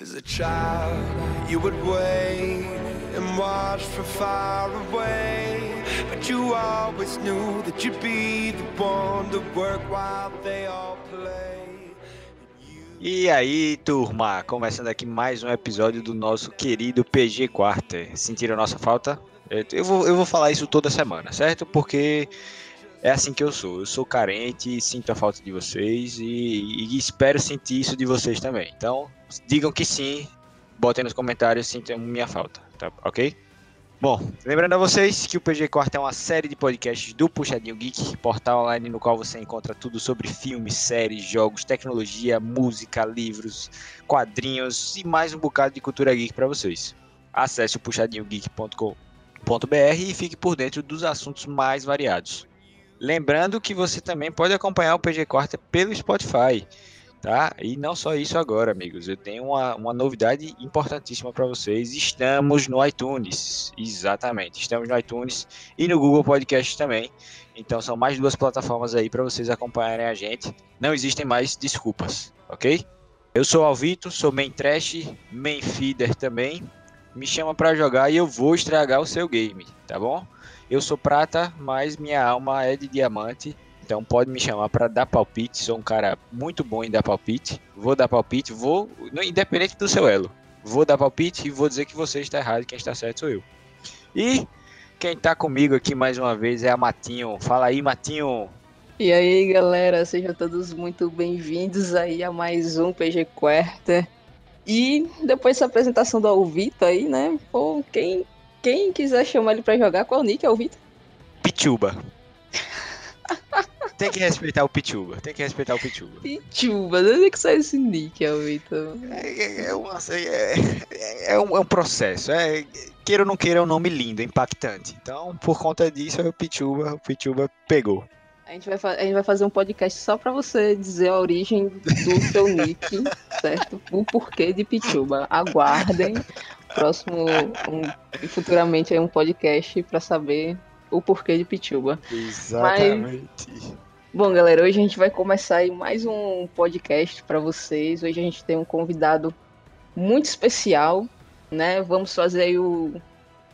As a child, you would wait and watch from far away. But you always knew that you'd be the one to work while they all play. E aí, turma, começando aqui mais um episódio do nosso querido PG Quarter. Sentiram nossa falta? Eu vou, eu vou falar isso toda semana, certo? Porque é assim que eu sou. Eu sou carente, sinto a falta de vocês e, e espero sentir isso de vocês também. Então, digam que sim, botem nos comentários, sintam minha falta, tá? Ok? Bom, lembrando a vocês que o PG Quarto é uma série de podcasts do Puxadinho Geek, portal online no qual você encontra tudo sobre filmes, séries, jogos, tecnologia, música, livros, quadrinhos e mais um bocado de cultura geek para vocês. Acesse o puxadinhogeek.com.br e fique por dentro dos assuntos mais variados. Lembrando que você também pode acompanhar o PG Quarta pelo Spotify. Tá? E não só isso agora, amigos. Eu tenho uma, uma novidade importantíssima para vocês. Estamos no iTunes. Exatamente. Estamos no iTunes e no Google Podcast também. Então são mais duas plataformas aí para vocês acompanharem a gente. Não existem mais desculpas, ok? Eu sou Alvito, sou main trash, main feeder também. Me chama para jogar e eu vou estragar o seu game, tá bom? Eu sou prata, mas minha alma é de diamante. Então pode me chamar para dar palpite. Sou um cara muito bom em dar palpite. Vou dar palpite, vou, independente do seu elo. Vou dar palpite e vou dizer que você está errado, quem está certo sou eu. E quem está comigo aqui mais uma vez é a Matinho. Fala aí, Matinho. E aí, galera, sejam todos muito bem-vindos aí a mais um PG Quarter. E depois dessa apresentação do Alvito aí, né? Pô, quem, quem quiser chamar ele pra jogar, qual nick é o Alvito? Pituba. Tem que respeitar o Pituba. Tem que respeitar o Pituba. Pituba, de onde é que sai esse nick, Alvito? É, é, é, é, é, é, um, é um processo. É, queira ou não queira, é um nome lindo, impactante. Então, por conta disso, o Pituba, o Pituba pegou. A gente, vai, a gente vai fazer um podcast só pra você dizer a origem do seu nick, certo? O porquê de Pituba. Aguardem. Próximo, um, futuramente, é um podcast pra saber o porquê de Pituba. Exatamente. Mas, bom, galera, hoje a gente vai começar aí mais um podcast para vocês. Hoje a gente tem um convidado muito especial, né? Vamos fazer aí o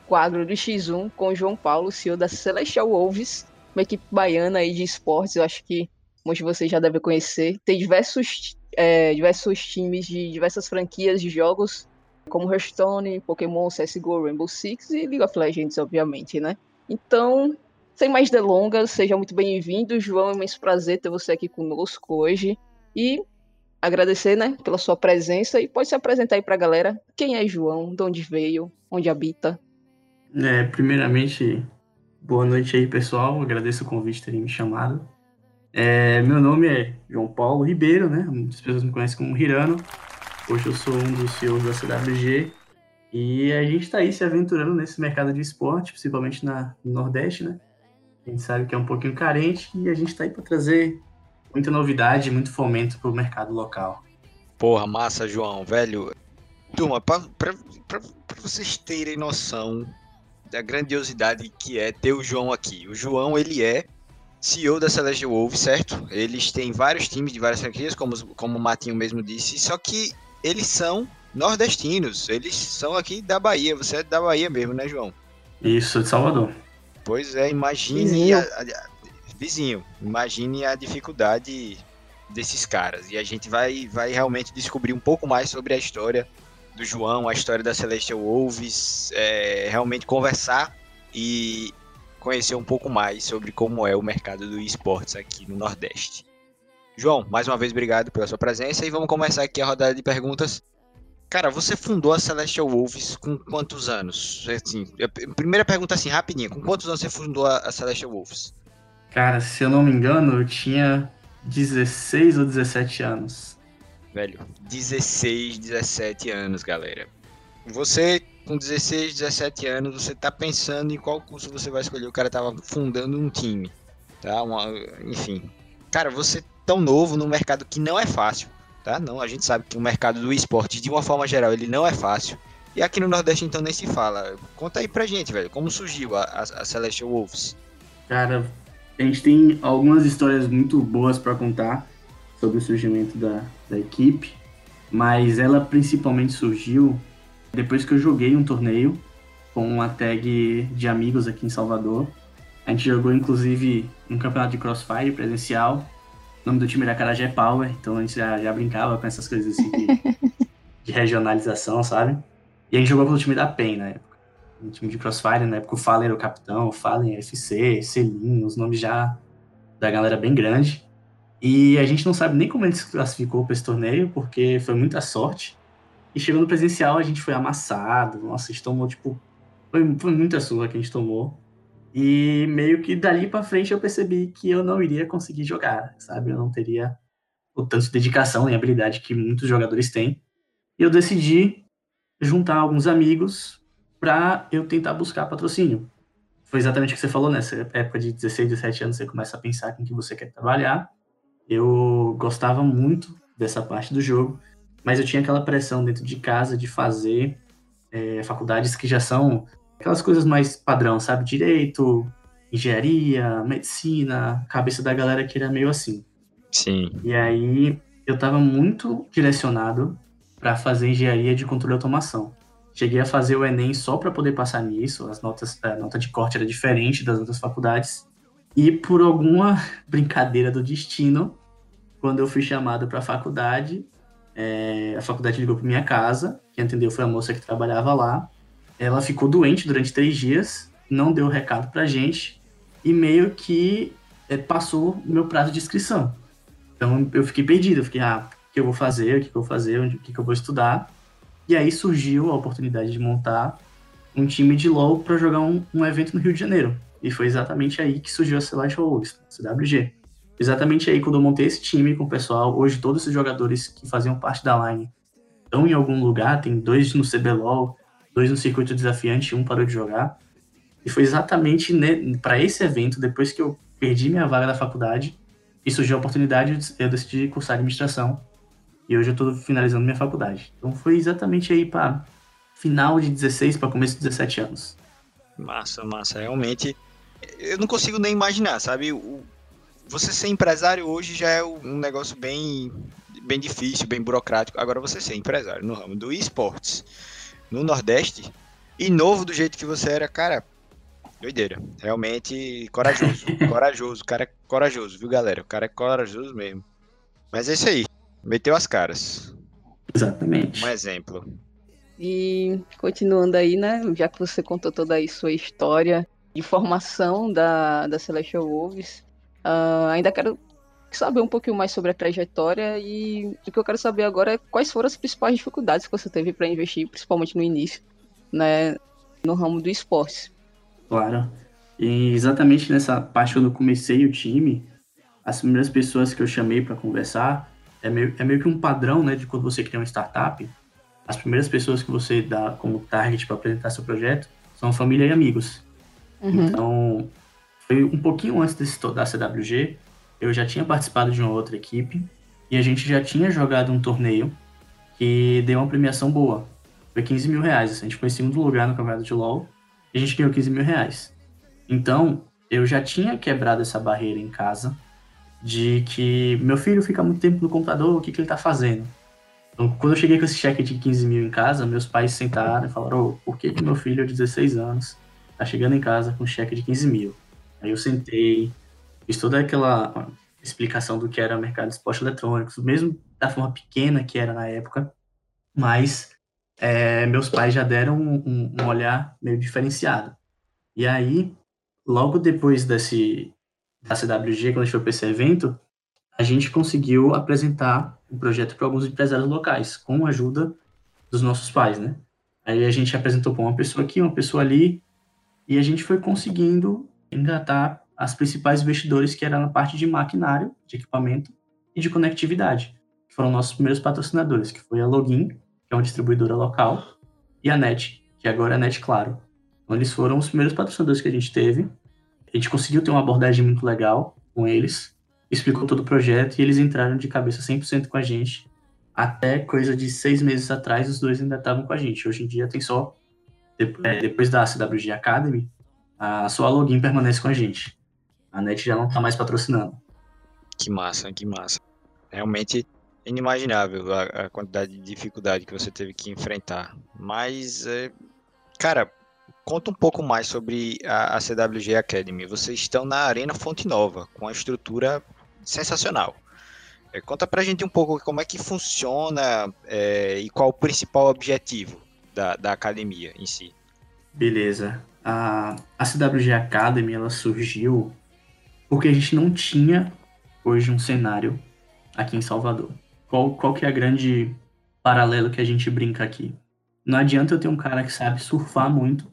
quadro do X1 com o João Paulo, CEO da Celestial Wolves, uma equipe baiana aí de esportes, eu acho que muitos de vocês já devem conhecer. Tem diversos, é, diversos times de diversas franquias de jogos, como Hearthstone, Pokémon, CSGO, Rainbow Six e League of Legends, obviamente, né? Então, sem mais delongas, seja muito bem-vindo, João. É um imenso prazer ter você aqui conosco hoje. E agradecer, né, pela sua presença. E pode se apresentar aí para a galera. Quem é João? De onde veio? Onde habita? É, primeiramente, boa noite aí, pessoal. Agradeço o convite terem me chamado. É, meu nome é João Paulo Ribeiro, né? Muitas pessoas me conhecem como Hirano. Hoje eu sou um dos CEOs da CWG e a gente está aí se aventurando nesse mercado de esporte, principalmente na, no Nordeste, né? A gente sabe que é um pouquinho carente e a gente está aí para trazer muita novidade, muito fomento para o mercado local. Porra, massa, João, velho. Turma, para vocês terem noção da grandiosidade que é ter o João aqui. O João, ele é CEO da Celeste Wolves, certo? Eles têm vários times de várias franquias, como, como o Matinho mesmo disse, só que eles são nordestinos. Eles são aqui da Bahia. Você é da Bahia mesmo, né, João? Isso, de Salvador. Pois é, imagine vizinho. A, a, vizinho. Imagine a dificuldade desses caras. E a gente vai, vai realmente descobrir um pouco mais sobre a história do João, a história da Celestial Wolves, é, realmente conversar e conhecer um pouco mais sobre como é o mercado do esportes aqui no Nordeste. João, mais uma vez obrigado pela sua presença e vamos começar aqui a rodada de perguntas. Cara, você fundou a Celestial Wolves com quantos anos? Assim, primeira pergunta assim, rapidinho. Com quantos anos você fundou a Celestial Wolves? Cara, se eu não me engano, eu tinha 16 ou 17 anos. Velho, 16, 17 anos, galera. Você, com 16, 17 anos, você tá pensando em qual curso você vai escolher. O cara tava fundando um time, tá? Uma, enfim. Cara, você tão novo no mercado que não é fácil tá? Não, a gente sabe que o mercado do esporte, de uma forma geral, ele não é fácil. E aqui no Nordeste, então, nem se fala. Conta aí pra gente, velho, como surgiu a, a, a Celestial Wolves? Cara, a gente tem algumas histórias muito boas para contar sobre o surgimento da, da equipe, mas ela principalmente surgiu depois que eu joguei um torneio com uma tag de amigos aqui em Salvador. A gente jogou inclusive um campeonato de crossfire presencial. O nome do time era Carajé Power, então a gente já, já brincava com essas coisas assim de, de regionalização, sabe? E a gente jogou pelo time da PEN na época. Um time de crossfire, na época o Fallen era o capitão, o Fallen FC, Selim, os nomes já da galera bem grande. E a gente não sabe nem como ele se classificou para esse torneio, porque foi muita sorte. E chegando presencial, a gente foi amassado. Nossa, a gente tomou, tipo. Foi, foi muita surra que a gente tomou. E meio que dali para frente eu percebi que eu não iria conseguir jogar, sabe? Eu não teria o tanto de dedicação e habilidade que muitos jogadores têm. E eu decidi juntar alguns amigos para eu tentar buscar patrocínio. Foi exatamente o que você falou, nessa né? época de 16, 17 anos, você começa a pensar com que você quer trabalhar. Eu gostava muito dessa parte do jogo, mas eu tinha aquela pressão dentro de casa de fazer é, faculdades que já são aquelas coisas mais padrão, sabe? Direito, engenharia, medicina, cabeça da galera que era meio assim. Sim. E aí eu estava muito direcionado para fazer engenharia de controle e automação. Cheguei a fazer o Enem só para poder passar nisso, as notas, a nota de corte era diferente das outras faculdades. E por alguma brincadeira do destino, quando eu fui chamado para a faculdade, é, a faculdade ligou para minha casa, quem atendeu foi a moça que trabalhava lá. Ela ficou doente durante três dias, não deu recado para gente e meio que é, passou o meu prazo de inscrição. Então eu fiquei perdido, eu fiquei, ah, o que eu vou fazer, o que eu vou fazer, o que eu vou estudar. E aí surgiu a oportunidade de montar um time de LoL para jogar um, um evento no Rio de Janeiro. E foi exatamente aí que surgiu a Celeste Wolves, CWG. Exatamente aí quando eu montei esse time com o pessoal, hoje todos esses jogadores que faziam parte da line estão em algum lugar, tem dois no CBLOL, dois no circuito desafiante, um parou de jogar. E foi exatamente para esse evento, depois que eu perdi minha vaga da faculdade, e surgiu a oportunidade, eu decidi cursar administração. E hoje eu estou finalizando minha faculdade. Então foi exatamente aí para final de 16 para começo de 17 anos. Massa, massa. Realmente eu não consigo nem imaginar, sabe? O, você ser empresário hoje já é um negócio bem, bem difícil, bem burocrático. Agora você ser empresário no ramo do esportes no Nordeste e novo do jeito que você era, cara, doideira. Realmente corajoso, corajoso, cara é corajoso, viu, galera? O cara é corajoso mesmo. Mas é isso aí. Meteu as caras. Exatamente. Um exemplo. E continuando aí, né? Já que você contou toda a sua história, de formação da, da Celestial Wolves. Uh, ainda quero saber um pouquinho mais sobre a trajetória e o que eu quero saber agora é quais foram as principais dificuldades que você teve para investir, principalmente no início, né, no ramo do esporte. Claro. E exatamente nessa parte quando eu comecei o time, as primeiras pessoas que eu chamei para conversar é meio, é meio que um padrão, né, de quando você cria uma startup. As primeiras pessoas que você dá como target para apresentar seu projeto são família e amigos. Uhum. Então, foi um pouquinho antes desse, da CWG, eu já tinha participado de uma outra equipe e a gente já tinha jogado um torneio que deu uma premiação boa. Foi 15 mil reais. Assim, a gente foi em segundo lugar no campeonato de LoL e a gente ganhou 15 mil reais. Então, eu já tinha quebrado essa barreira em casa de que meu filho fica muito tempo no computador, o que, que ele está fazendo? Então, quando eu cheguei com esse cheque de 15 mil em casa, meus pais sentaram e falaram: oh, por que, que meu filho de 16 anos tá chegando em casa com um cheque de 15 mil. Aí eu sentei, fiz toda aquela explicação do que era o mercado de esporte eletrônicos, mesmo da forma pequena que era na época, mas é, meus pais já deram um, um, olhar meio diferenciado. E aí, logo depois desse da CWG, quando a gente foi para esse evento, a gente conseguiu apresentar o um projeto para alguns empresários locais, com a ajuda dos nossos pais, né? Aí a gente apresentou para uma pessoa aqui, uma pessoa ali, e a gente foi conseguindo engatar as principais investidores que eram na parte de maquinário, de equipamento e de conectividade, que foram nossos primeiros patrocinadores, que foi a Login, que é uma distribuidora local, e a NET, que agora é a NET Claro. Então, eles foram os primeiros patrocinadores que a gente teve. A gente conseguiu ter uma abordagem muito legal com eles, explicou todo o projeto e eles entraram de cabeça 100% com a gente. Até coisa de seis meses atrás, os dois ainda estavam com a gente. Hoje em dia tem só é, depois da CWG Academy, a sua login permanece com a gente. A NET já não está mais patrocinando. Que massa, que massa. Realmente inimaginável a, a, quantidade de dificuldade que você teve que enfrentar. Mas, é, cara, conta um pouco mais sobre a, a CWG Academy. Vocês estão na Arena Fonte Nova, com uma estrutura sensacional. É, conta pra gente um pouco como é que funciona é, e qual o principal objetivo da, da academia em si. Beleza. A, a CWG Academy ela surgiu porque a gente não tinha hoje um cenário aqui em Salvador. Qual, qual que é a grande paralelo que a gente brinca aqui? Não adianta eu ter um cara que sabe surfar muito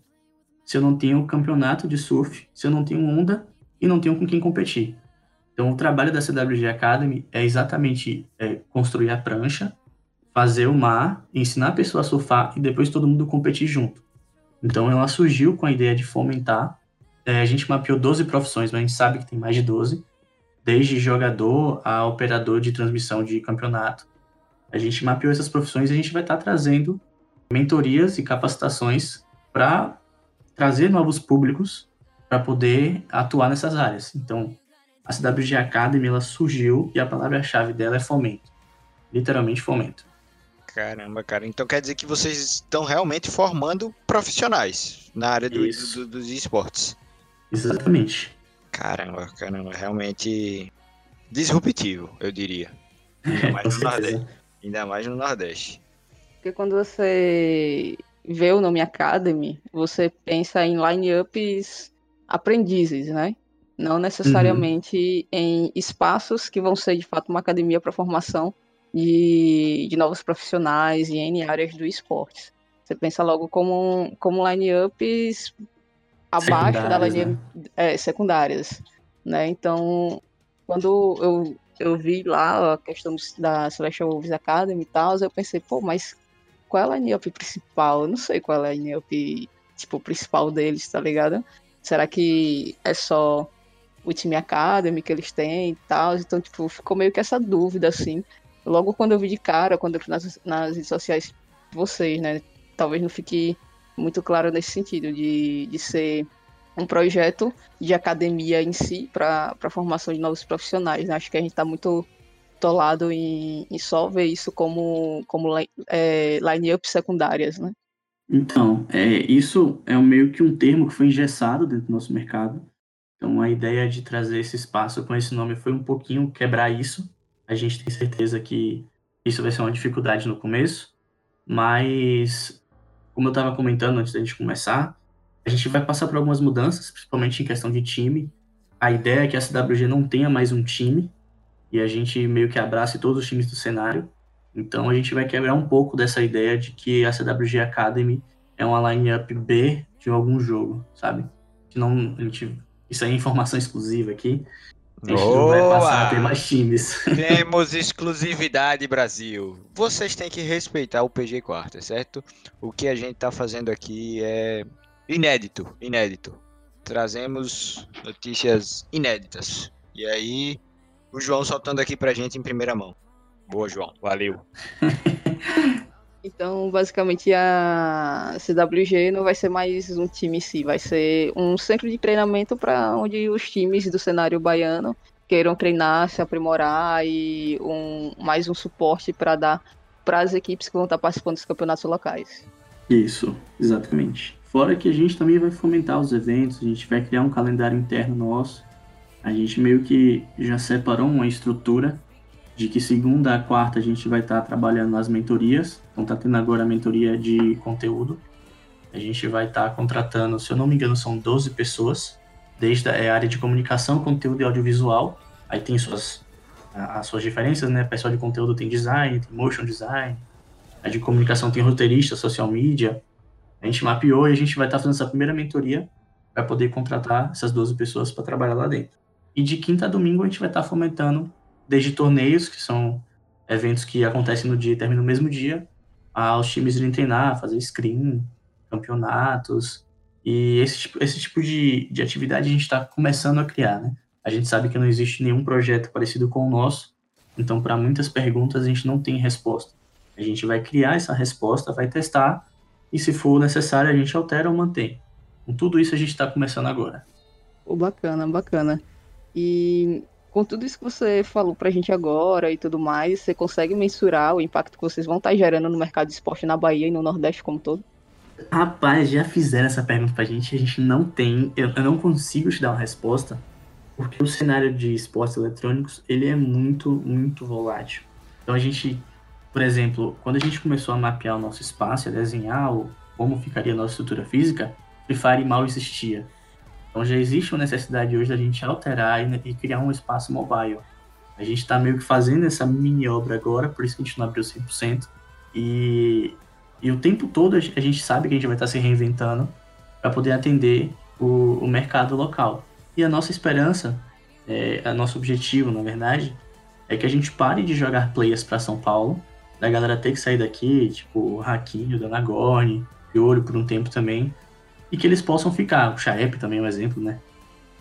se eu não tenho campeonato de surf, se eu não tenho onda e não tenho com quem competir. Então, o trabalho da CWG Academy é exatamente é, construir a prancha, fazer o mar, ensinar a pessoa a surfar e depois todo mundo competir junto. Então, ela surgiu com a ideia de fomentar. É, a gente mapeou 12 profissões, mas a gente sabe que tem mais de 12 desde jogador a operador de transmissão de campeonato. A gente mapeou essas profissões e a gente vai estar trazendo mentorias e capacitações para trazer novos públicos para poder atuar nessas áreas. Então, a CWG Academy ela surgiu e a palavra-chave dela é fomento. Literalmente fomento. Caramba, cara. Então quer dizer que vocês estão realmente formando profissionais na área do, do, dos esportes. Exatamente. Caramba, caramba, realmente disruptivo, eu diria. Ainda mais no Nordeste. Ainda mais no Nordeste. Porque quando você vê o nome Academy, você pensa em line-ups aprendizes, né? Não necessariamente uhum. em espaços que vão ser de fato uma academia para formação de, de novos profissionais e em áreas do esporte. Você pensa logo como, como line-ups abaixo da linha né? é, secundárias, né? Então, quando eu, eu vi lá a questão da Celestial Wolves Academy e tal, eu pensei, pô, mas qual é a lineup principal? Eu não sei qual é a lineup, tipo, principal deles, tá ligado? Será que é só o time Academy que eles têm e tal? Então, tipo, ficou meio que essa dúvida, assim. Logo quando eu vi de cara, quando eu fui nas, nas redes sociais vocês, né? Talvez não fique muito claro nesse sentido, de, de ser um projeto de academia em si para a formação de novos profissionais. Né? Acho que a gente está muito tolado em, em, só ver isso como, como é, line-up secundárias, né? Então, é, isso é meio que um termo que foi engessado dentro do nosso mercado. Então, a ideia de trazer esse espaço com esse nome foi um pouquinho quebrar isso. A gente tem certeza que isso vai ser uma dificuldade no começo, mas como eu estava comentando antes da gente começar, a gente vai passar por algumas mudanças, principalmente em questão de time. A ideia é que a CWG não tenha mais um time e a gente meio que abrace todos os times do cenário. Então a gente vai quebrar um pouco dessa ideia de que a CWG Academy é uma line-up B de algum jogo, sabe? Que não, a gente, isso é informação exclusiva aqui. A gente Boa! não vai passar a ter mais times. Temos exclusividade, Brasil. Vocês têm que respeitar o PG Quarta, certo? O que a gente tá fazendo aqui é inédito, inédito. Trazemos notícias inéditas. E aí, o João soltando aqui pra gente em primeira mão. Boa, João. Valeu. Então, basicamente, a CWG não vai ser mais um time em si, vai ser um centro de treinamento para onde os times do cenário baiano queiram treinar, se aprimorar e um, mais um suporte para dar para as equipes que vão estar participando dos campeonatos locais. Isso, exatamente. Fora que a gente também vai fomentar os eventos, a gente vai criar um calendário interno nosso. A gente meio que já separou uma estrutura de que segunda a quarta a gente vai estar tá trabalhando nas mentorias. Então tá tendo agora a mentoria de conteúdo. A gente vai estar tá contratando, se eu não me engano, são 12 pessoas, desde a é, área de comunicação, conteúdo e audiovisual. Aí tem suas as suas diferenças, né? Pessoal de conteúdo tem design, tem motion design. A de comunicação tem roteirista, social media. A gente mapeou e a gente vai estar tá fazendo essa primeira mentoria para poder contratar essas 12 pessoas para trabalhar lá dentro. E de quinta a domingo a gente vai estar fomentando desde torneios, que são eventos que acontecem no dia e terminam no mesmo dia, aos times irem treinar, fazer screen, campeonatos. E esse tipo, esse tipo de, de atividade a gente está começando a criar, né? A gente sabe que não existe nenhum projeto parecido com o nosso, então para muitas perguntas a gente não tem resposta. A gente vai criar essa resposta, vai testar, e se for necessário a gente altera ou mantém. Com tudo isso a gente está começando agora. Oh, bacana, bacana. E com tudo isso que você falou pra gente agora e tudo mais, você consegue mensurar o impacto que vocês vão estar tá gerando no mercado de esporte na Bahia e no Nordeste como todo? Rapaz, já fizeram essa pergunta pra gente, a gente não tem, eu, eu não consigo te dar uma resposta, porque o cenário de esportes eletrônicos, ele é muito, muito volátil. Então a gente, por exemplo, quando a gente começou a mapear o nosso espaço, a desenhar o, como ficaria a nossa estrutura física, Free Fire mal existia. Então já existe uma necessidade hoje da gente alterar e, e criar um espaço mobile. A gente está meio que fazendo essa mini obra agora, por isso que a gente não abriu 100%. E, e o tempo todo a gente sabe que a gente vai estar tá se reinventando para poder atender o, o, mercado local. E a nossa esperança, é, a nosso objetivo, na verdade, é que a gente pare de jogar players para São Paulo, da galera ter que sair daqui, tipo o Haquinho, Dana Gorn, Fiore por um tempo também, e que eles possam ficar, o Chaep também é um exemplo, né?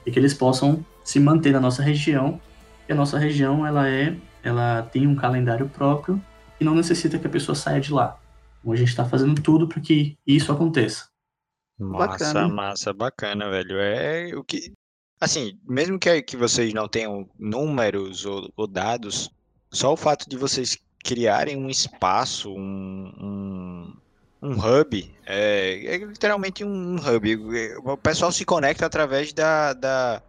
E que eles possam se manter na nossa região, e a nossa região ela é, ela tem um calendário próprio e não necessita que a pessoa saia de lá. Então a gente está fazendo tudo para que isso aconteça. Massa, bacana. massa, bacana, velho. É o que, assim, mesmo que, que vocês não tenham números ou, ou dados, só o fato de vocês criarem um espaço, um, um um hub, é, é, literalmente um hub. O pessoal se conecta através da, da,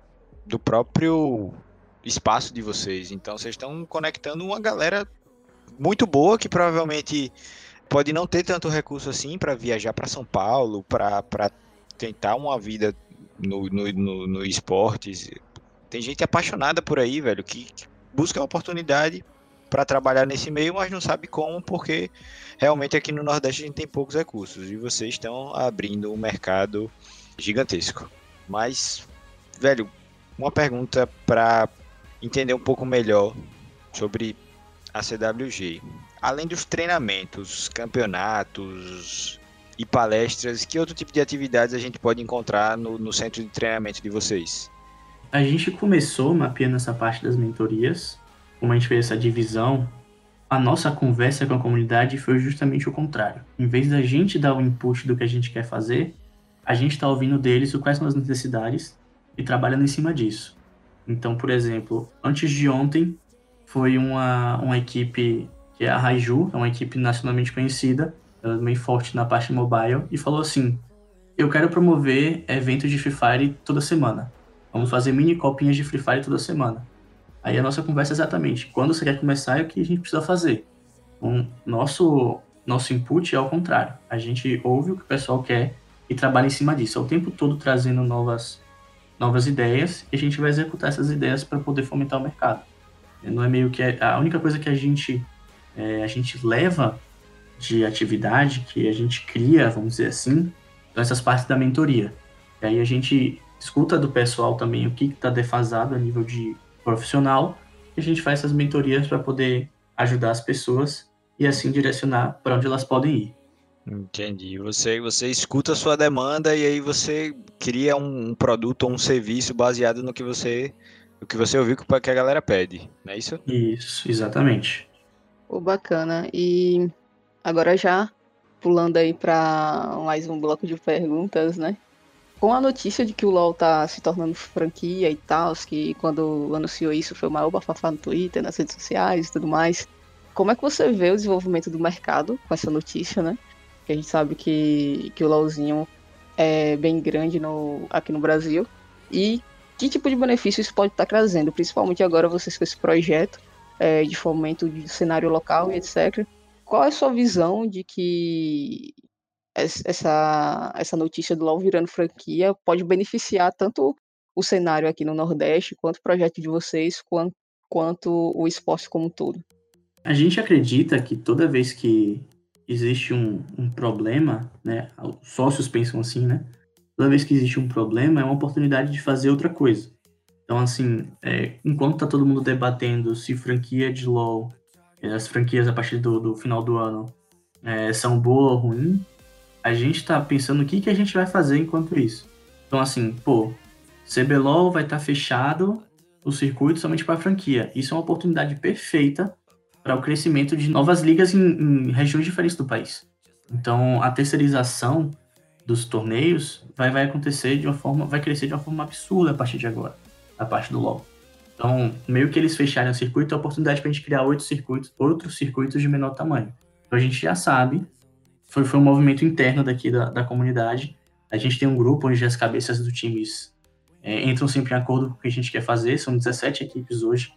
do próprio espaço de vocês. Então vocês estão conectando uma galera muito boa que provavelmente pode não ter tanto recurso assim para viajar para São Paulo, para tentar uma vida no, no, no, no esportes. Tem gente apaixonada por aí, velho, que, que busca a oportunidade para trabalhar nesse meio, mas não sabe como, porque realmente aqui no Nordeste a gente tem poucos recursos e vocês estão abrindo um mercado gigantesco. Mas, velho, uma pergunta para entender um pouco melhor sobre a CWG. Além dos treinamentos, campeonatos e palestras, que outro tipo de atividades a gente pode encontrar no, no centro de treinamento de vocês? A gente começou mapeando essa parte das mentorias como a gente fez essa divisão, a nossa conversa com a comunidade foi justamente o contrário. Em vez da gente dar o input do que a gente quer fazer, a gente está ouvindo deles quais são as necessidades e trabalhando em cima disso. Então, por exemplo, antes de ontem, foi uma, uma equipe que é a Raiju, é uma equipe nacionalmente conhecida, ela é bem forte na parte mobile, e falou assim: Eu quero promover eventos de Free Fire toda semana. Vamos fazer mini copinhas de Free Fire toda semana. Aí a nossa conversa é exatamente quando você quer começar e o que a gente precisa fazer. Um, nosso, nosso input é ao contrário. A gente ouve o que o pessoal quer e trabalha em cima disso. É o tempo todo trazendo novas, novas ideias e a gente vai executar essas ideias para poder fomentar o mercado. Não é meio que a única coisa que a gente é, a gente leva de atividade que a gente cria, vamos dizer assim, são essas partes da mentoria. E aí a gente escuta do pessoal também o que está defasado a nível de profissional e a gente faz essas mentorias para poder ajudar as pessoas e assim direcionar para onde elas podem ir. Entendi. Você, você escuta a sua demanda e aí você cria um produto ou um serviço baseado no que você, no que você ouviu que a galera pede, não é isso? Isso, exatamente. Oh, bacana. E agora já pulando aí para mais um bloco de perguntas, né? Com a notícia de que o LoL tá se tornando franquia e tal, que quando anunciou isso foi o maior bafafá no Twitter, nas redes sociais e tudo mais. Como é que você vê o desenvolvimento do mercado com essa notícia, né? Que a gente sabe que, que o LoLzinho é bem grande no, aqui no Brasil. E que tipo de benefício isso pode estar tá trazendo, principalmente agora vocês com esse projeto é, de fomento de cenário local e etc. Qual é a sua visão de que essa, essa notícia do LoL virando franquia pode beneficiar tanto o cenário aqui no Nordeste, quanto o projeto de vocês, quanto, quanto o esporte como um todo. A gente acredita que toda vez que existe um, um problema, né, os sócios pensam assim, né, toda vez que existe um problema é uma oportunidade de fazer outra coisa. Então, assim, é, enquanto tá todo mundo debatendo se franquia de LoL, as franquias a partir do, do final do ano, é, são boas ou ruins, a gente tá pensando o que, que a gente vai fazer enquanto isso. Então, assim, pô, CBLOL vai estar tá fechado o circuito somente para franquia. Isso é uma oportunidade perfeita para o crescimento de novas ligas em, em, regiões diferentes do país. Então, a terceirização dos torneios vai, vai acontecer de uma forma, vai crescer de uma forma absurda a partir de agora, a parte do LoL. Então, meio que eles fecharem o circuito, é a oportunidade para a gente criar oito circuitos, outros circuitos de menor tamanho. Então, a gente já sabe, foi, foi um movimento interno daqui da, da comunidade. A gente tem um grupo onde as cabeças do times é, entram sempre em acordo com o que a gente quer fazer. São 17 equipes hoje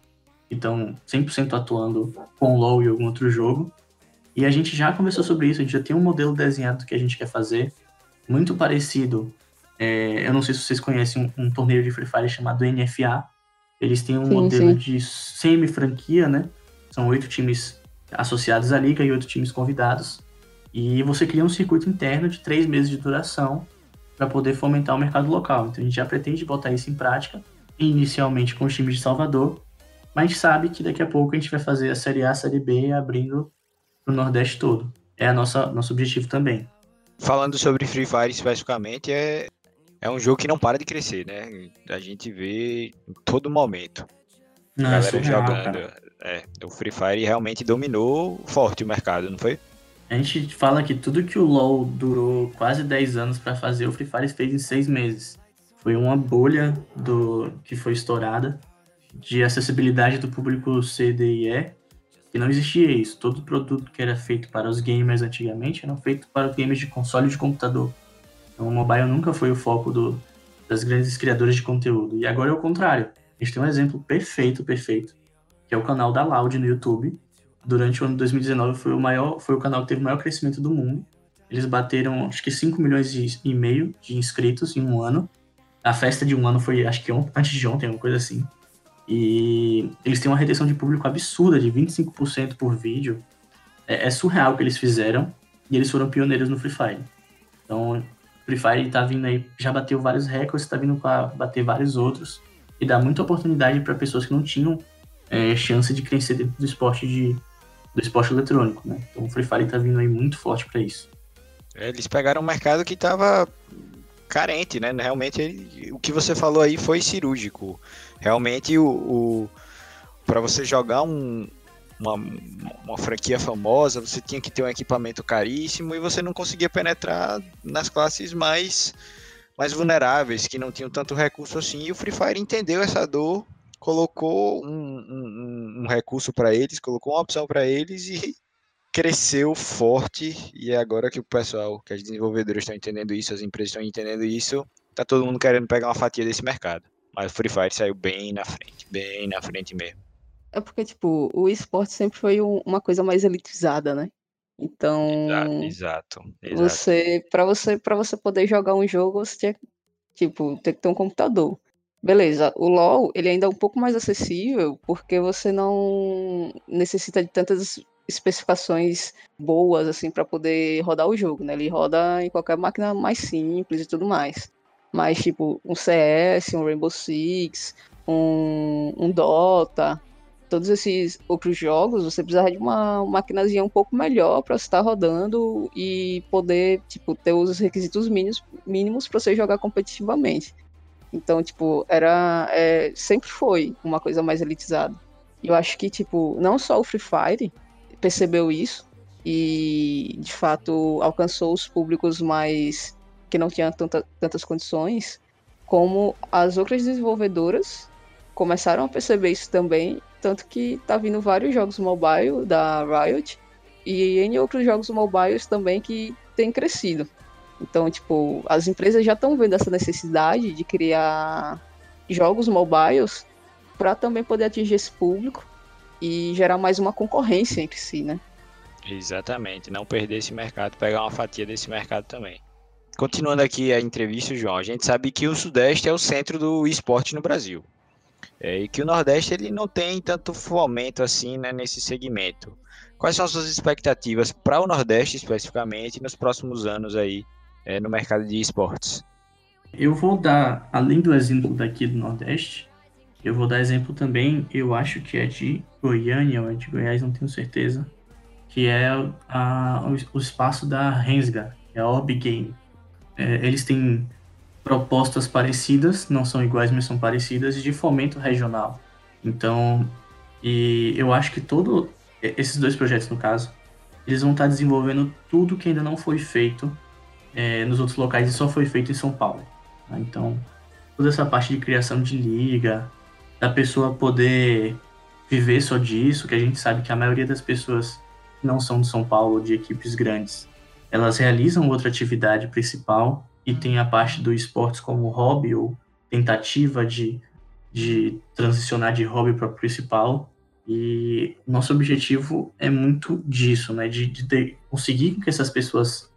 que estão 100% atuando com LoL e algum outro jogo. E a gente já conversou sobre isso, a gente já tem um modelo desenhado do que a gente quer fazer, muito parecido. É, eu não sei se vocês conhecem um, um, torneio de Free Fire chamado NFA. Eles têm um sim, modelo sim. de semi-franquia, né? São oito times associados à liga e oito times convidados. E você cria um circuito interno de três meses de duração para poder fomentar o mercado local. Então a gente já pretende botar isso em prática, inicialmente com os times de Salvador, mas sabe que daqui a pouco a gente vai fazer a Série A, a Série B abrindo para o Nordeste todo. É a nossa nosso objetivo também. Falando sobre Free Fire especificamente, é, é um jogo que não para de crescer, né? A gente vê em todo momento. Não, a galera jogando. É, o Free Fire realmente dominou forte o mercado, não foi? A gente fala que tudo que o LoL durou quase 10 anos para fazer, o Free Fire fez em 6 meses. Foi uma bolha do que foi estourada de acessibilidade do público C, D e E, que não existia isso. Todo produto que era feito para os gamers antigamente era feito para os gamers de console e de computador. Então o mobile nunca foi o foco do, das grandes criadoras de conteúdo. E agora é o contrário. A gente tem um exemplo perfeito, perfeito, que é o canal da Loud no YouTube, durante o ano de 2019 foi o maior, foi o canal que teve o maior crescimento do mundo. Eles bateram acho que 5 milhões e meio de inscritos em um ano. A festa de um ano foi acho que antes de ontem, uma coisa assim. E eles têm uma retenção de público absurda de 25% por vídeo. É, é, surreal o que eles fizeram e eles foram pioneiros no Free Fire. Então, Free Fire tá vindo aí, já bateu vários recordes, tá vindo para bater vários outros e dá muita oportunidade para pessoas que não tinham é, chance de crescer dentro do esporte de, do esporte eletrônico, né? Então o Free Fire tá vindo aí muito forte para isso. É, eles pegaram um mercado que estava carente, né? Realmente o que você falou aí foi cirúrgico. Realmente o, o para você jogar um, uma, uma franquia famosa, você tinha que ter um equipamento caríssimo e você não conseguia penetrar nas classes mais mais vulneráveis, que não tinham tanto recurso assim. E o Free Fire entendeu essa dor colocou um, um, um recurso para eles, colocou uma opção para eles e cresceu forte. E é agora que o pessoal, que as desenvolvedoras estão entendendo isso, as empresas estão entendendo isso, tá todo mundo querendo pegar uma fatia desse mercado. Mas o Free Fire saiu bem na frente, bem na frente mesmo. É porque, tipo, o esporte sempre foi uma coisa mais elitizada, né? Então, exato, exato, você para você para você poder jogar um jogo, você tinha tipo, ter que ter um computador. Beleza, o LoL ele ainda é um pouco mais acessível porque você não necessita de tantas especificações boas assim para poder rodar o jogo, né? Ele roda em qualquer máquina mais simples e tudo mais. Mas tipo um CS, um Rainbow Six, um, um Dota, todos esses outros jogos, você precisa de uma maquinazinha um pouco melhor para estar rodando e poder tipo ter os requisitos mínimos mínimos para você jogar competitivamente. Então, tipo, era. É, sempre foi uma coisa mais elitizada. E eu acho que, tipo, não só o Free Fire percebeu isso e, de fato, alcançou os públicos mais. que não tinham tanta, tantas condições, como as outras desenvolvedoras começaram a perceber isso também. Tanto que tá vindo vários jogos mobile da Riot e em outros jogos mobiles também que tem crescido. Então, tipo, as empresas já estão vendo essa necessidade de criar jogos mobiles para também poder atingir esse público e gerar mais uma concorrência entre si, né? Exatamente, não perder esse mercado, pegar uma fatia desse mercado também. Continuando aqui a entrevista, João, a gente sabe que o Sudeste é o centro do esporte no Brasil. É, e que o Nordeste ele não tem tanto fomento assim né, nesse segmento. Quais são as suas expectativas para o Nordeste especificamente nos próximos anos aí é, no mercado de esportes? Eu vou dar, além do exemplo daqui do Nordeste, eu vou dar exemplo também, eu acho que é de Goiânia ou é de Goiás, não tenho certeza, que é a, o, espaço da Rensga, é a Orb Game. É, eles têm propostas parecidas, não são iguais, mas são parecidas, de fomento regional. Então, e eu acho que todo esses dois projetos, no caso, eles vão estar desenvolvendo tudo que ainda não foi feito é, nos outros locais e só foi feito em São Paulo. Tá? Então, toda essa parte de criação de liga, da pessoa poder viver só disso, que a gente sabe que a maioria das pessoas que não são de São Paulo, de equipes grandes, elas realizam outra atividade principal e tem a parte do esportes como hobby ou tentativa de, de transicionar de hobby para principal. E nosso objetivo é muito disso, né? De, de conseguir que essas pessoas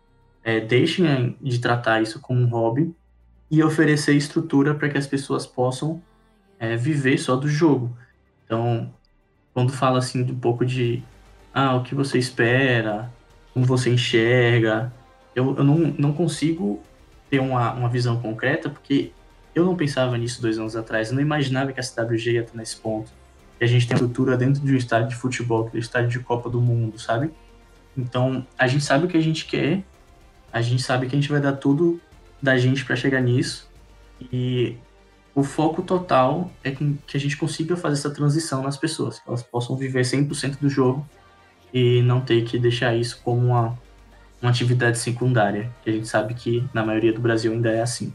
é, deixem de tratar isso como um hobby e oferecer estrutura para que as pessoas possam é, viver só do jogo. Então, quando fala assim um pouco de ah, o que você espera, como você enxerga, eu, eu não, não consigo ter uma, uma visão concreta, porque eu não pensava nisso dois anos atrás, eu não imaginava que a CWG ia estar nesse ponto. Que a gente tem estrutura dentro de um estádio de futebol, que é estádio de Copa do Mundo, sabe? Então, a gente sabe o que a gente quer, a gente sabe que a gente vai dar tudo da gente para chegar nisso, e o foco total é que a gente consiga fazer essa transição nas pessoas, que elas possam viver 100% do jogo e não ter que deixar isso como uma, uma atividade secundária, que a gente sabe que na maioria do Brasil ainda é assim.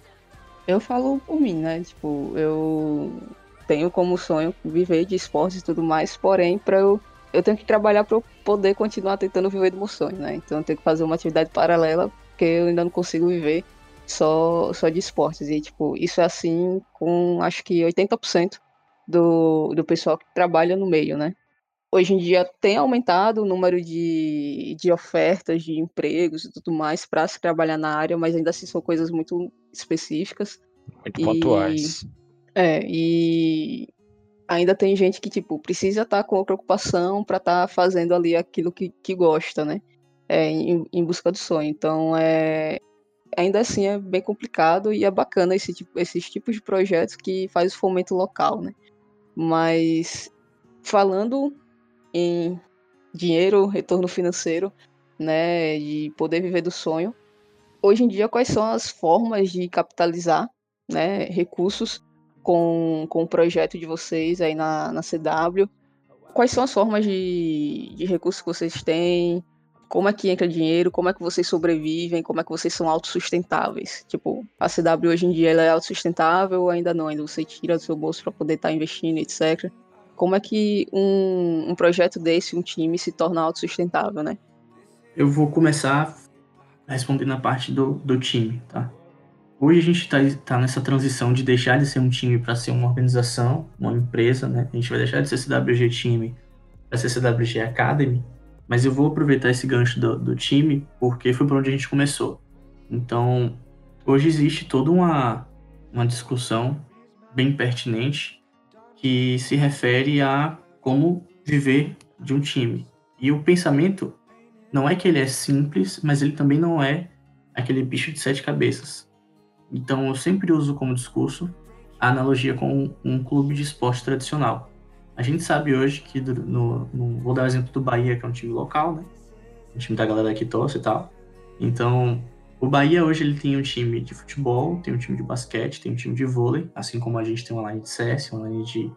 Eu falo por mim, né? Tipo, eu tenho como sonho viver de esportes e tudo mais, porém, para eu eu tenho que trabalhar para eu poder continuar tentando viver do meu sonho, né? Então eu tenho que fazer uma atividade paralela, porque eu ainda não consigo viver só, só de esportes. E, tipo, isso é assim com acho que 80% do, do pessoal que trabalha no meio, né? Hoje em dia tem aumentado o número de, de ofertas de empregos e tudo mais para se trabalhar na área, mas ainda assim são coisas muito específicas. Muito e, pontuais. É, e ainda tem gente que, tipo, precisa estar tá com outra ocupação para estar tá fazendo ali aquilo que, que gosta, né? É, em, em busca do sonho. Então, é, ainda assim é bem complicado e é bacana esse tipo, esses tipos de projetos que faz o fomento local, né? Mas falando em dinheiro, retorno financeiro, né, de poder viver do sonho, hoje em dia quais são as formas de capitalizar, né, recursos com, com o projeto de vocês aí na, na CW? Quais são as formas de, de recursos que vocês têm? Como é que entra dinheiro, como é que vocês sobrevivem, como é que vocês são autossustentáveis. Tipo, a CW hoje em dia ela é autossustentável ou ainda não? Ainda você tira do seu bolso para poder estar tá investindo, etc. Como é que um, um projeto desse, um time, se torna autossustentável, né? Eu vou começar respondendo a parte do, do time, tá? Hoje a gente está tá nessa transição de deixar de ser um time para ser uma organização, uma empresa, né? A gente vai deixar de ser CWG Time para ser CWG Academy, mas eu vou aproveitar esse gancho do, do time porque foi por onde a gente começou. Então, hoje existe toda uma, uma discussão bem pertinente que se refere a como viver de um time. E o pensamento não é que ele é simples, mas ele também não é aquele bicho de sete cabeças. Então, eu sempre uso como discurso a analogia com um clube de esporte tradicional. A gente sabe hoje que, no, no, vou dar o exemplo do Bahia, que é um time local, né? Um time da galera que torce e tal. Então, o Bahia hoje ele tem um time de futebol, tem um time de basquete, tem um time de vôlei, assim como a gente tem uma line de CS, uma line de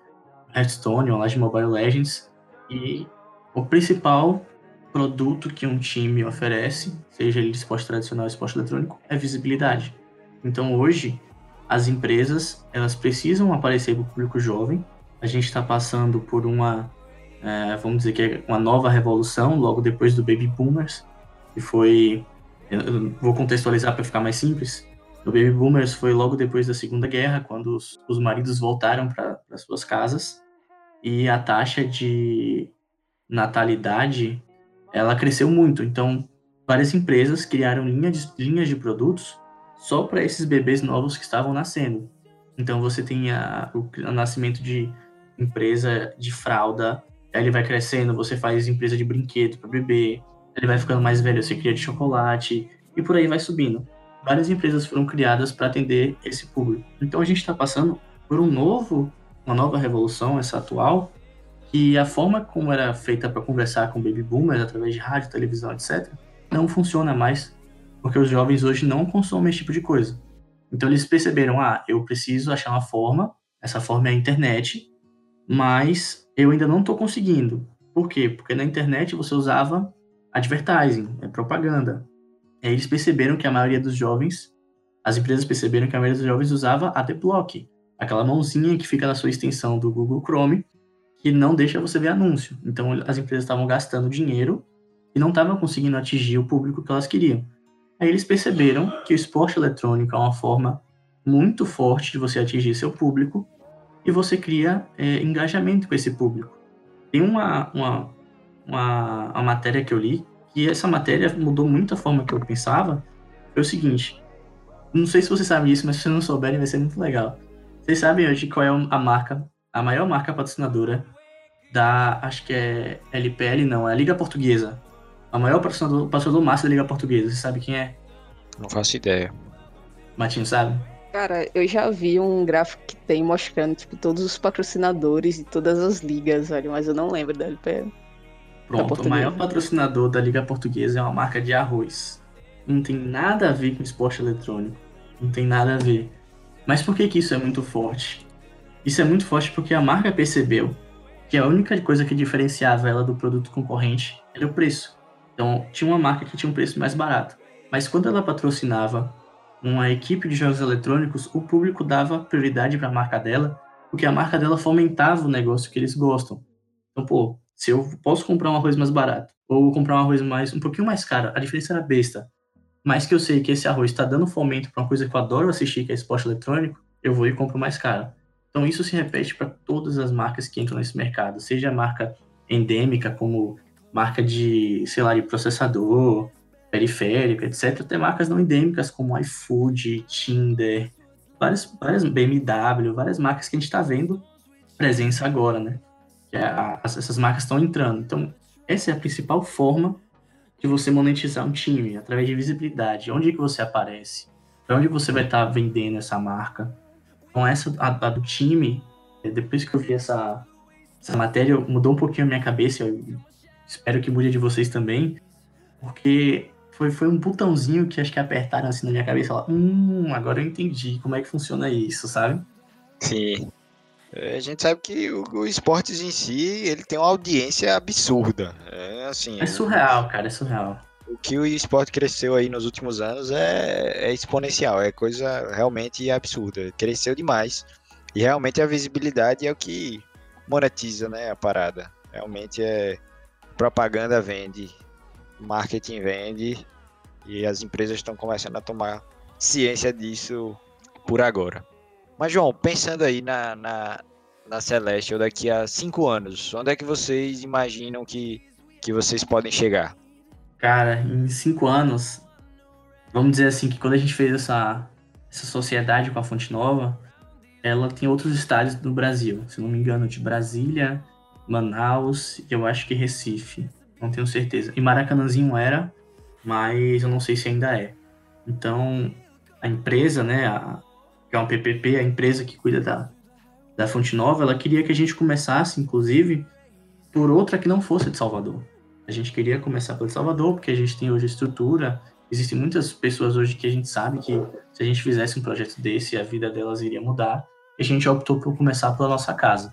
Hearthstone, uma line de Mobile Legends. E o principal produto que um time oferece, seja ele esporte tradicional ou esporte eletrônico, é visibilidade. Então hoje, as empresas elas precisam aparecer para o público jovem, a gente está passando por uma, é, vamos dizer que é uma nova revolução, logo depois do Baby Boomers, que foi, vou contextualizar para ficar mais simples, o Baby Boomers foi logo depois da Segunda Guerra, quando os, os maridos voltaram para suas casas, e a taxa de natalidade, ela cresceu muito, então várias empresas criaram linhas de, linhas de produtos só para esses bebês novos que estavam nascendo. Então você tem a, o, o nascimento de empresa de fralda, aí ele vai crescendo, você faz empresa de brinquedo para bebê, ele vai ficando mais velho, você cria de chocolate, e por aí vai subindo. Várias empresas foram criadas para atender esse público. Então a gente está passando por um novo, uma nova revolução, essa atual, que a forma como era feita para conversar com baby boomers através de rádio, televisão, etc, não funciona mais, porque os jovens hoje não consomem esse tipo de coisa. Então eles perceberam, ah, eu preciso achar uma forma, essa forma é a internet, mas eu ainda não estou conseguindo. Por quê? Porque na internet você usava advertising, é propaganda. E aí eles perceberam que a maioria dos jovens, as empresas perceberam que a maioria dos jovens usava adblock. aquela mãozinha que fica na sua extensão do Google Chrome, que não deixa você ver anúncio. Então as empresas estavam gastando dinheiro e não estavam conseguindo atingir o público que elas queriam. Aí eles perceberam que o esporte eletrônico é uma forma muito forte de você atingir seu público e você cria é, engajamento com esse público. Tem uma, uma, uma, uma matéria que eu li, que essa matéria mudou muito a forma que eu pensava, foi o seguinte, não sei se vocês sabem disso, mas se não souberem vai ser muito legal. Vocês sabem hoje qual é a marca, a maior marca patrocinadora da, acho que é LPL, não, é a Liga Portuguesa. A maior patrocinador, patrocinador máximo da Liga Portuguesa, você sabe quem é? Não faço ideia. Matinho, sabe? Cara, eu já vi um gráfico que tem mostrando, tipo, todos os patrocinadores de todas as ligas, velho, mas eu não lembro da LPL. Pronto, o maior patrocinador da Liga Portuguesa é uma marca de arroz. Não tem nada a ver com esporte eletrônico. Não tem nada a ver. Mas por que, que isso é muito forte? Isso é muito forte porque a marca percebeu que a única coisa que diferenciava ela do produto concorrente era o preço. Então, tinha uma marca que tinha um preço mais barato. Mas quando ela patrocinava uma equipe de jogos eletrônicos, o público dava prioridade para a marca dela, porque a marca dela fomentava o negócio que eles gostam. Então, pô, se eu posso comprar um arroz mais barato ou comprar um arroz mais um pouquinho mais caro, a diferença era besta. Mas que eu sei que esse arroz está dando fomento para uma coisa que eu adoro assistir, que é esporte eletrônico, eu vou e compro mais caro. Então isso se repete para todas as marcas que entram nesse mercado, seja a marca endêmica como marca de, sei lá, de processador, periférico, etc. Até marcas não endêmicas como iFood, Tinder, várias, várias BMW, várias marcas que a gente está vendo presença agora, né? Que é a, essas marcas estão entrando. Então, essa é a principal forma de você monetizar um time, através de visibilidade. Onde que você aparece? Para onde você vai estar tá vendendo essa marca? Então, essa a, a, do time, é, depois que eu vi essa, essa matéria, mudou um pouquinho a minha cabeça. Eu espero que mude de vocês também, porque foi, foi um botãozinho que acho que apertaram assim na minha cabeça. Lá, hum, agora eu entendi como é que funciona isso, sabe? Sim. É, a gente sabe que o, o esportes em si, ele tem uma audiência absurda. É assim. É surreal, cara, é surreal. O que o esporte cresceu aí nos últimos anos é, é exponencial, é coisa realmente absurda. Cresceu demais. E realmente a visibilidade é o que monetiza, né, a parada. Realmente é propaganda vende, marketing vende e as empresas estão começando a tomar ciência disso por agora. Mas, João, pensando aí na, na, na Celeste daqui a cinco anos, onde é que vocês imaginam que, que vocês podem chegar? Cara, em cinco anos, vamos dizer assim, que quando a gente fez essa, essa sociedade com a Fonte Nova, ela tem outros estádios no Brasil. Se não me engano, de Brasília, Manaus e eu acho que Recife não tenho certeza. E Maracanãzinho era, mas eu não sei se ainda é. Então, a empresa, né, a, que é um PPP, a empresa que cuida da, da Fonte Nova, ela queria que a gente começasse, inclusive, por outra que não fosse de Salvador. A gente queria começar por Salvador, porque a gente tem hoje estrutura. Existem muitas pessoas hoje que a gente sabe que se a gente fizesse um projeto desse, a vida delas iria mudar. E a gente optou por começar pela nossa casa.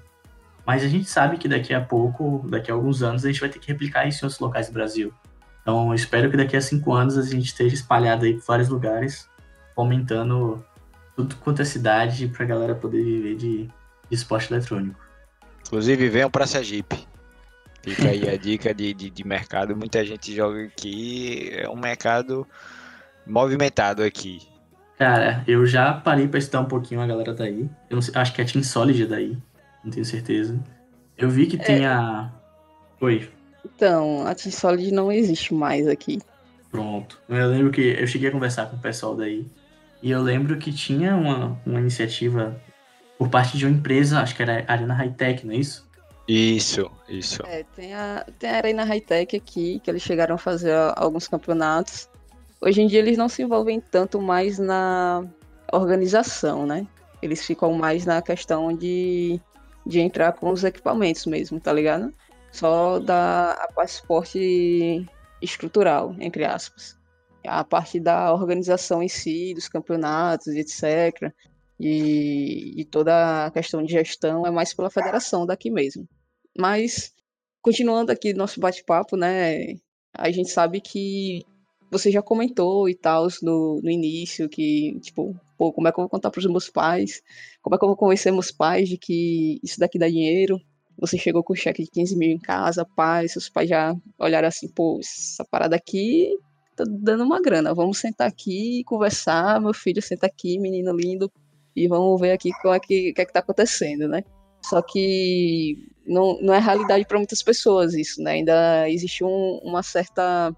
Mas a gente sabe que daqui a pouco, daqui a alguns anos, a gente vai ter que replicar isso em outros locais do Brasil. Então, eu espero que daqui a cinco anos a gente esteja espalhado aí por vários lugares, aumentando tudo quanto é cidade para a galera poder viver de, de, esporte eletrônico. Inclusive, venham para Sergipe. Fica aí a dica de, de, de, mercado. Muita gente joga aqui. É um mercado movimentado aqui. Cara, eu já parei para estudar um pouquinho a galera daí. Eu sei, acho que é Team Solid daí não tenho certeza. Eu vi que é. tem a. Oi. Então, a Team Solid não existe mais aqui. Pronto. Eu lembro que eu cheguei a conversar com o pessoal daí. E eu lembro que tinha uma, uma iniciativa por parte de uma empresa, acho que era a Arena Hightech, não é isso? Isso, isso. É, tem a, tem a Arena Hightech aqui, que eles chegaram a fazer alguns campeonatos. Hoje em dia eles não se envolvem tanto mais na organização, né? Eles ficam mais na questão de de entrar com os equipamentos mesmo, tá ligado? Só da a passaporte estrutural, entre aspas. A parte da organização em si, dos campeonatos, etc. E, e toda a questão de gestão é mais pela federação daqui mesmo. Mas, continuando aqui nosso bate-papo, né? A gente sabe que você já comentou e tal no, no início que, tipo, pô, como é que eu vou contar para os meus pais? Como é que eu vou convencer meus pais de que isso daqui dá dinheiro? Você chegou com um cheque de 15 mil em casa, pai, seus pais já olharam assim, pô, essa parada aqui tá dando uma grana, vamos sentar aqui e conversar, meu filho, senta aqui, menino lindo, e vamos ver aqui como é que, que é que tá acontecendo, né? Só que não, não é realidade para muitas pessoas isso, né? Ainda existe um, uma certa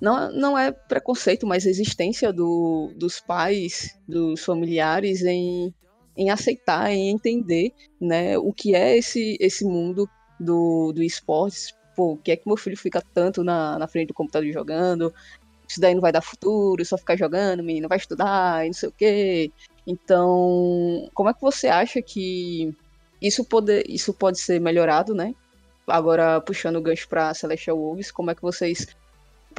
não, não é preconceito, mas existência do, dos pais, dos familiares em, em aceitar, em entender né, o que é esse, esse mundo do, do esportes. Pô, o que é que meu filho fica tanto na, na frente do computador jogando? Isso daí não vai dar futuro, só ficar jogando, menino vai estudar e não sei o quê. Então, como é que você acha que isso pode, isso pode ser melhorado, né? Agora, puxando o gancho para Celestial Wolves, como é que vocês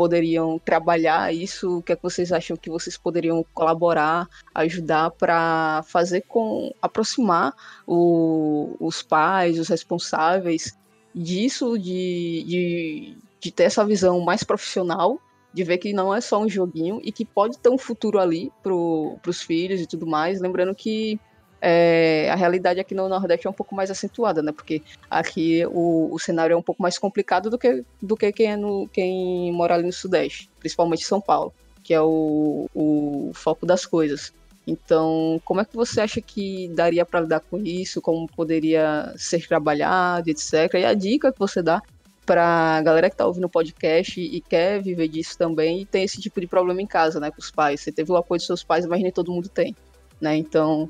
poderiam trabalhar isso? O que é que vocês acham que vocês poderiam colaborar, ajudar para fazer com aproximar o, os pais, os responsáveis disso, de, de, de ter essa visão mais profissional, de ver que não é só um joguinho e que pode ter um futuro ali para os filhos e tudo mais. Lembrando que é, a realidade aqui no Nordeste é um pouco mais acentuada, né? Porque aqui o, o cenário é um pouco mais complicado do que, do que quem, é no, quem mora ali no Sudeste, principalmente São Paulo, que é o, o foco das coisas. Então, como é que você acha que daria para lidar com isso? Como poderia ser trabalhado, etc. E a dica que você dá para galera que está ouvindo o podcast e quer viver disso também e tem esse tipo de problema em casa, né, com os pais. Você teve o apoio dos seus pais, mas nem todo mundo tem, né? Então,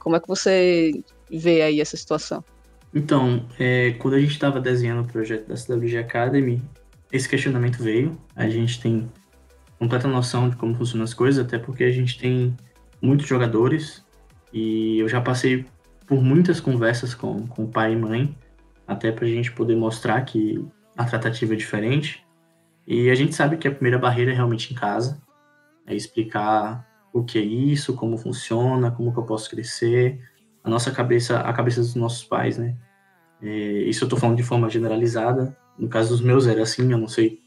como é que você vê aí essa situação? Então, é, quando a gente estava desenhando o projeto da CWG Academy, esse questionamento veio. A gente tem completa noção de como funcionam as coisas, até porque a gente tem muitos jogadores e eu já passei por muitas conversas com, com pai e mãe, até para a gente poder mostrar que a tratativa é diferente. E a gente sabe que a primeira barreira é realmente em casa, é explicar o que é isso, como funciona, como que eu posso crescer, a nossa cabeça, a cabeça dos nossos pais, né? É, isso eu tô falando de forma generalizada. No caso dos meus era assim, eu não sei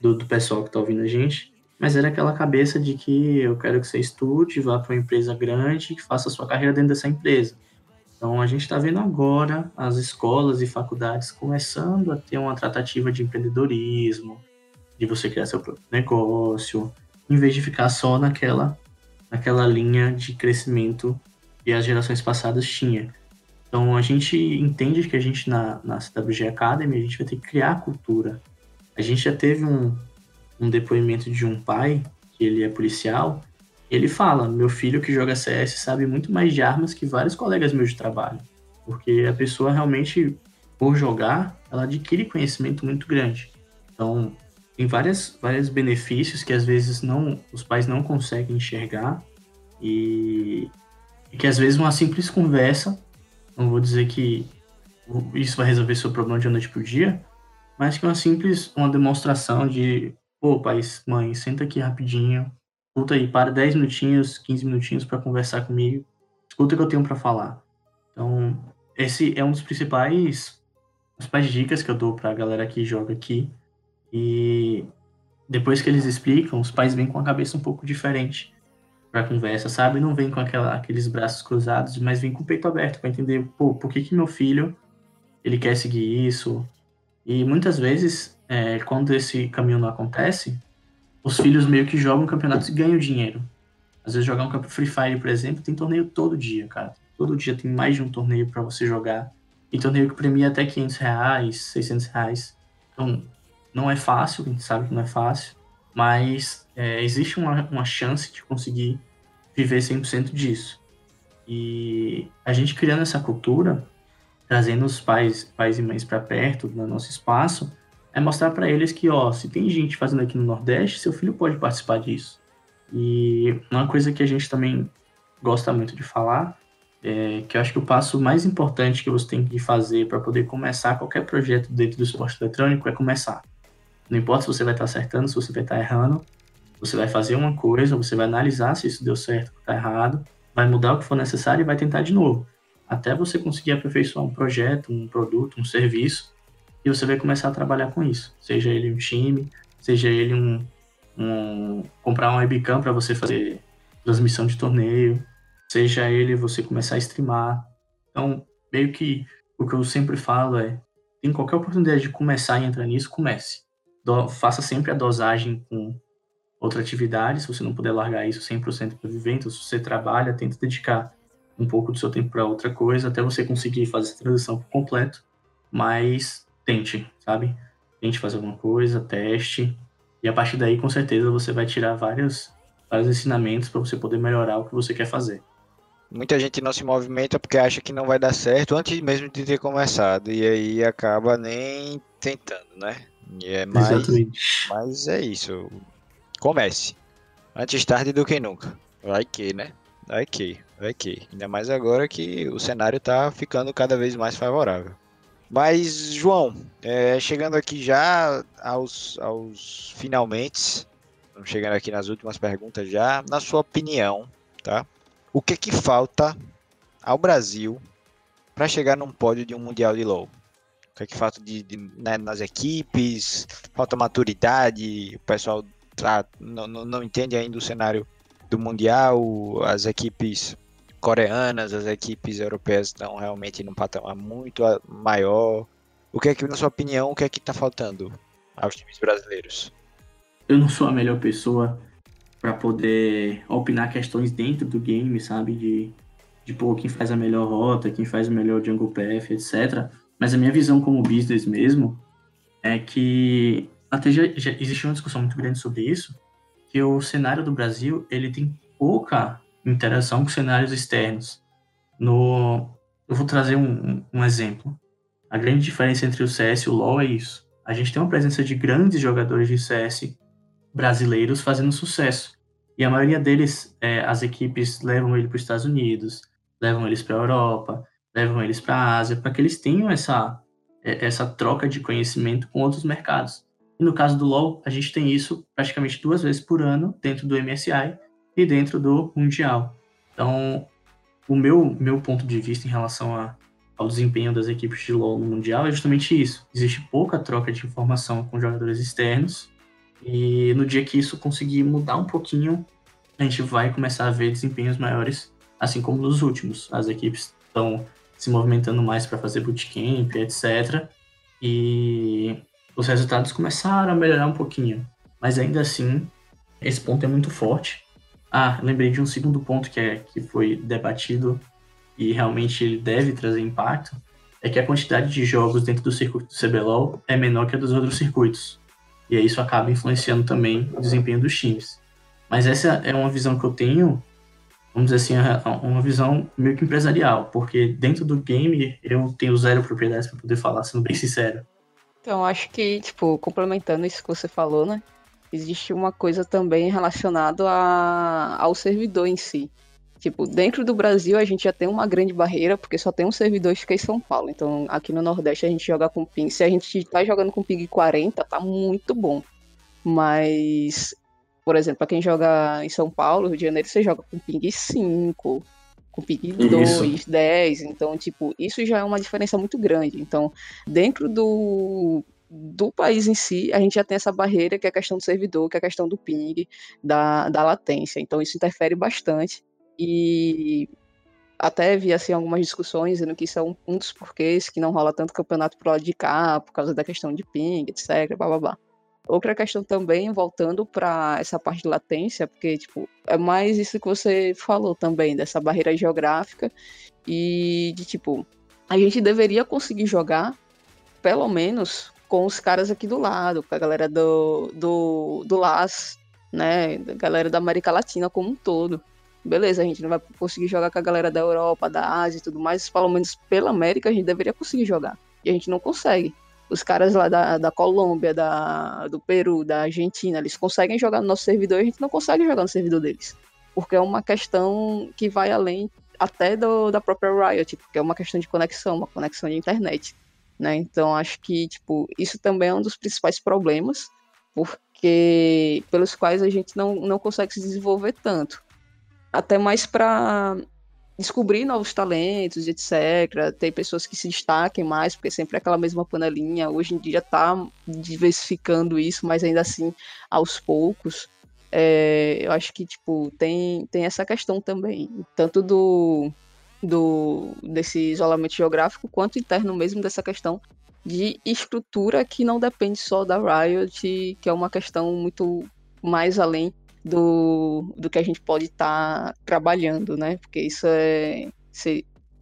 do, do pessoal que tá ouvindo a gente, mas era aquela cabeça de que eu quero que você estude, vá para uma empresa grande, que faça sua carreira dentro dessa empresa. Então a gente está vendo agora as escolas e faculdades começando a ter uma tratativa de empreendedorismo, de você criar seu próprio negócio, em vez de ficar só naquela naquela linha de crescimento que as gerações passadas tinham. Então a gente entende que a gente na, na CWG Academy a gente vai ter que criar cultura. A gente já teve um, um depoimento de um pai, que ele é policial, ele fala, meu filho que joga CS sabe muito mais de armas que vários colegas meus de trabalho. Porque a pessoa realmente, por jogar, ela adquire conhecimento muito grande. Então, tem várias, vários benefícios que às vezes não os pais não conseguem enxergar e, e, que às vezes uma simples conversa, não vou dizer que isso vai resolver seu problema de noite por dia, mas que uma simples uma demonstração de, pô, pai, mãe, senta aqui rapidinho, escuta aí, para 10 minutinhos, 15 minutinhos para conversar comigo, escuta o que eu tenho para falar. Então, esse é um dos principais as principais dicas que eu dou para a galera que joga aqui e depois que eles explicam, os pais vêm com a cabeça um pouco diferente para a conversa, sabe? Não vem com aquela, aqueles braços cruzados, mas vem com o peito aberto para entender, pô, por que que meu filho ele quer seguir isso? E muitas vezes, é, quando esse caminho não acontece, os filhos meio que jogam campeonatos e ganham dinheiro. Às vezes jogar um campo Free Fire, por exemplo, tem torneio todo dia, cara. Todo dia tem mais de um torneio para você jogar. E torneio que premia até 500 reais, 600 reais. Então, não é fácil, a gente sabe que não é fácil, mas é, existe uma, uma chance de conseguir viver 100% disso. E a gente criando essa cultura, trazendo os pais, pais e mães para perto do nosso espaço, é mostrar para eles que, ó, se tem gente fazendo aqui no Nordeste, seu filho pode participar disso. E uma coisa que a gente também gosta muito de falar é que eu acho que o passo mais importante que você tem que fazer para poder começar qualquer projeto dentro do esporte eletrônico é começar. Não importa se você vai estar acertando, se você vai estar errando, você vai fazer uma coisa, você vai analisar se isso deu certo ou está errado, vai mudar o que for necessário e vai tentar de novo. Até você conseguir aperfeiçoar um projeto, um produto, um serviço, e você vai começar a trabalhar com isso. Seja ele um time, seja ele um, um, comprar um webcam para você fazer transmissão de torneio, seja ele você começar a streamar. Então, meio que o que eu sempre falo é, tem qualquer oportunidade de começar e entrar nisso, comece. Do, faça sempre a dosagem com outra atividade, se você não puder largar isso 100% para viver, então se você trabalha, tenta dedicar um pouco do seu tempo para outra coisa, até você conseguir fazer essa transição por completo, mas tente, sabe? Tente fazer alguma coisa, teste, e a partir daí, com certeza, você vai tirar vários, vários ensinamentos para você poder melhorar o que você quer fazer. Muita gente não se movimenta porque acha que não vai dar certo antes mesmo de ter começado, e aí acaba nem tentando, né? É mais, Exatamente. Mas é isso. Comece. Antes tarde do que nunca. Vai que, né? Vai que, vai que. Ainda mais agora que o cenário tá ficando cada vez mais favorável. Mas, João, é, chegando aqui já aos, aos finalmente, chegando aqui nas últimas perguntas já, na sua opinião, tá? O que que falta ao Brasil para chegar num pódio de um Mundial de LoL? O que é que falta de, de né, nas equipes? Falta maturidade? O pessoal não, não, não entende ainda o cenário do Mundial? As equipes coreanas, as equipes europeias estão realmente num patamar muito maior. O que é que, na sua opinião, o que é que está faltando aos times brasileiros? Eu não sou a melhor pessoa para poder opinar questões dentro do game, sabe? De, de pô, quem faz a melhor rota, quem faz o melhor jungle path, etc. Mas a minha visão como business mesmo é que até já, já existe uma discussão muito grande sobre isso, que o cenário do Brasil ele tem pouca interação com cenários externos. No, eu vou trazer um, um exemplo. A grande diferença entre o CS e o LoL é isso. A gente tem uma presença de grandes jogadores de CS brasileiros fazendo sucesso. E a maioria deles, é, as equipes levam ele para os Estados Unidos, levam eles para a Europa, levam eles para a Ásia, para que eles tenham essa, é, essa troca de conhecimento com outros mercados. E no caso do LoL, a gente tem isso praticamente duas vezes por ano dentro do MSI, e dentro do Mundial. Então, o meu, meu ponto de vista em relação a, ao desempenho das equipes de LoL no Mundial é justamente isso. Existe pouca troca de informação com jogadores externos, e no dia que isso conseguir mudar um pouquinho, a gente vai começar a ver desempenhos maiores, assim como nos últimos. As equipes estão se movimentando mais para fazer bootcamp, etc. E os resultados começaram a melhorar um pouquinho. Mas ainda assim, esse ponto é muito forte. Ah, lembrei de um segundo ponto que, é, que foi debatido e realmente ele deve trazer impacto, é que a quantidade de jogos dentro do circuito do CBLOL é menor que a dos outros circuitos. E isso acaba influenciando também o desempenho dos times. Mas essa é uma visão que eu tenho, vamos dizer assim, uma visão meio que empresarial, porque dentro do game eu tenho zero propriedades para poder falar, sendo bem sincero. Então, acho que, tipo, complementando isso que você falou, né? existe uma coisa também relacionada ao servidor em si. Tipo, dentro do Brasil a gente já tem uma grande barreira, porque só tem um servidor que fica em São Paulo. Então, aqui no Nordeste a gente joga com ping. Se a gente tá jogando com ping 40, tá muito bom. Mas, por exemplo, para quem joga em São Paulo, Rio de Janeiro, você joga com ping 5, com ping 2, 10. Então, tipo, isso já é uma diferença muito grande. Então, dentro do, do país em si, a gente já tem essa barreira que é a questão do servidor, que é a questão do ping, da, da latência. Então isso interfere bastante. E até vi assim, algumas discussões dizendo que isso é um, um dos porquês que não rola tanto campeonato pro lado de cá, por causa da questão de ping, etc. Blá, blá, blá. Outra questão também, voltando para essa parte de latência, porque tipo, é mais isso que você falou também, dessa barreira geográfica e de tipo, a gente deveria conseguir jogar pelo menos com os caras aqui do lado, com a galera do, do, do LAS, né? A galera da América Latina como um todo. Beleza, a gente não vai conseguir jogar com a galera da Europa, da Ásia e tudo mais, pelo menos pela América a gente deveria conseguir jogar. E a gente não consegue. Os caras lá da, da Colômbia, da, do Peru, da Argentina, eles conseguem jogar no nosso servidor e a gente não consegue jogar no servidor deles. Porque é uma questão que vai além até do, da própria Riot, porque é uma questão de conexão, uma conexão de internet né? Então acho que tipo isso também é um dos principais problemas, porque pelos quais a gente não, não consegue se desenvolver tanto. Até mais para descobrir novos talentos, etc. Ter pessoas que se destaquem mais, porque sempre é aquela mesma panelinha. Hoje em dia está diversificando isso, mas ainda assim, aos poucos. É, eu acho que, tipo, tem, tem essa questão também. Tanto do, do desse isolamento geográfico, quanto interno mesmo dessa questão de estrutura que não depende só da Riot, que é uma questão muito mais além do, do que a gente pode estar tá trabalhando, né? Porque isso é.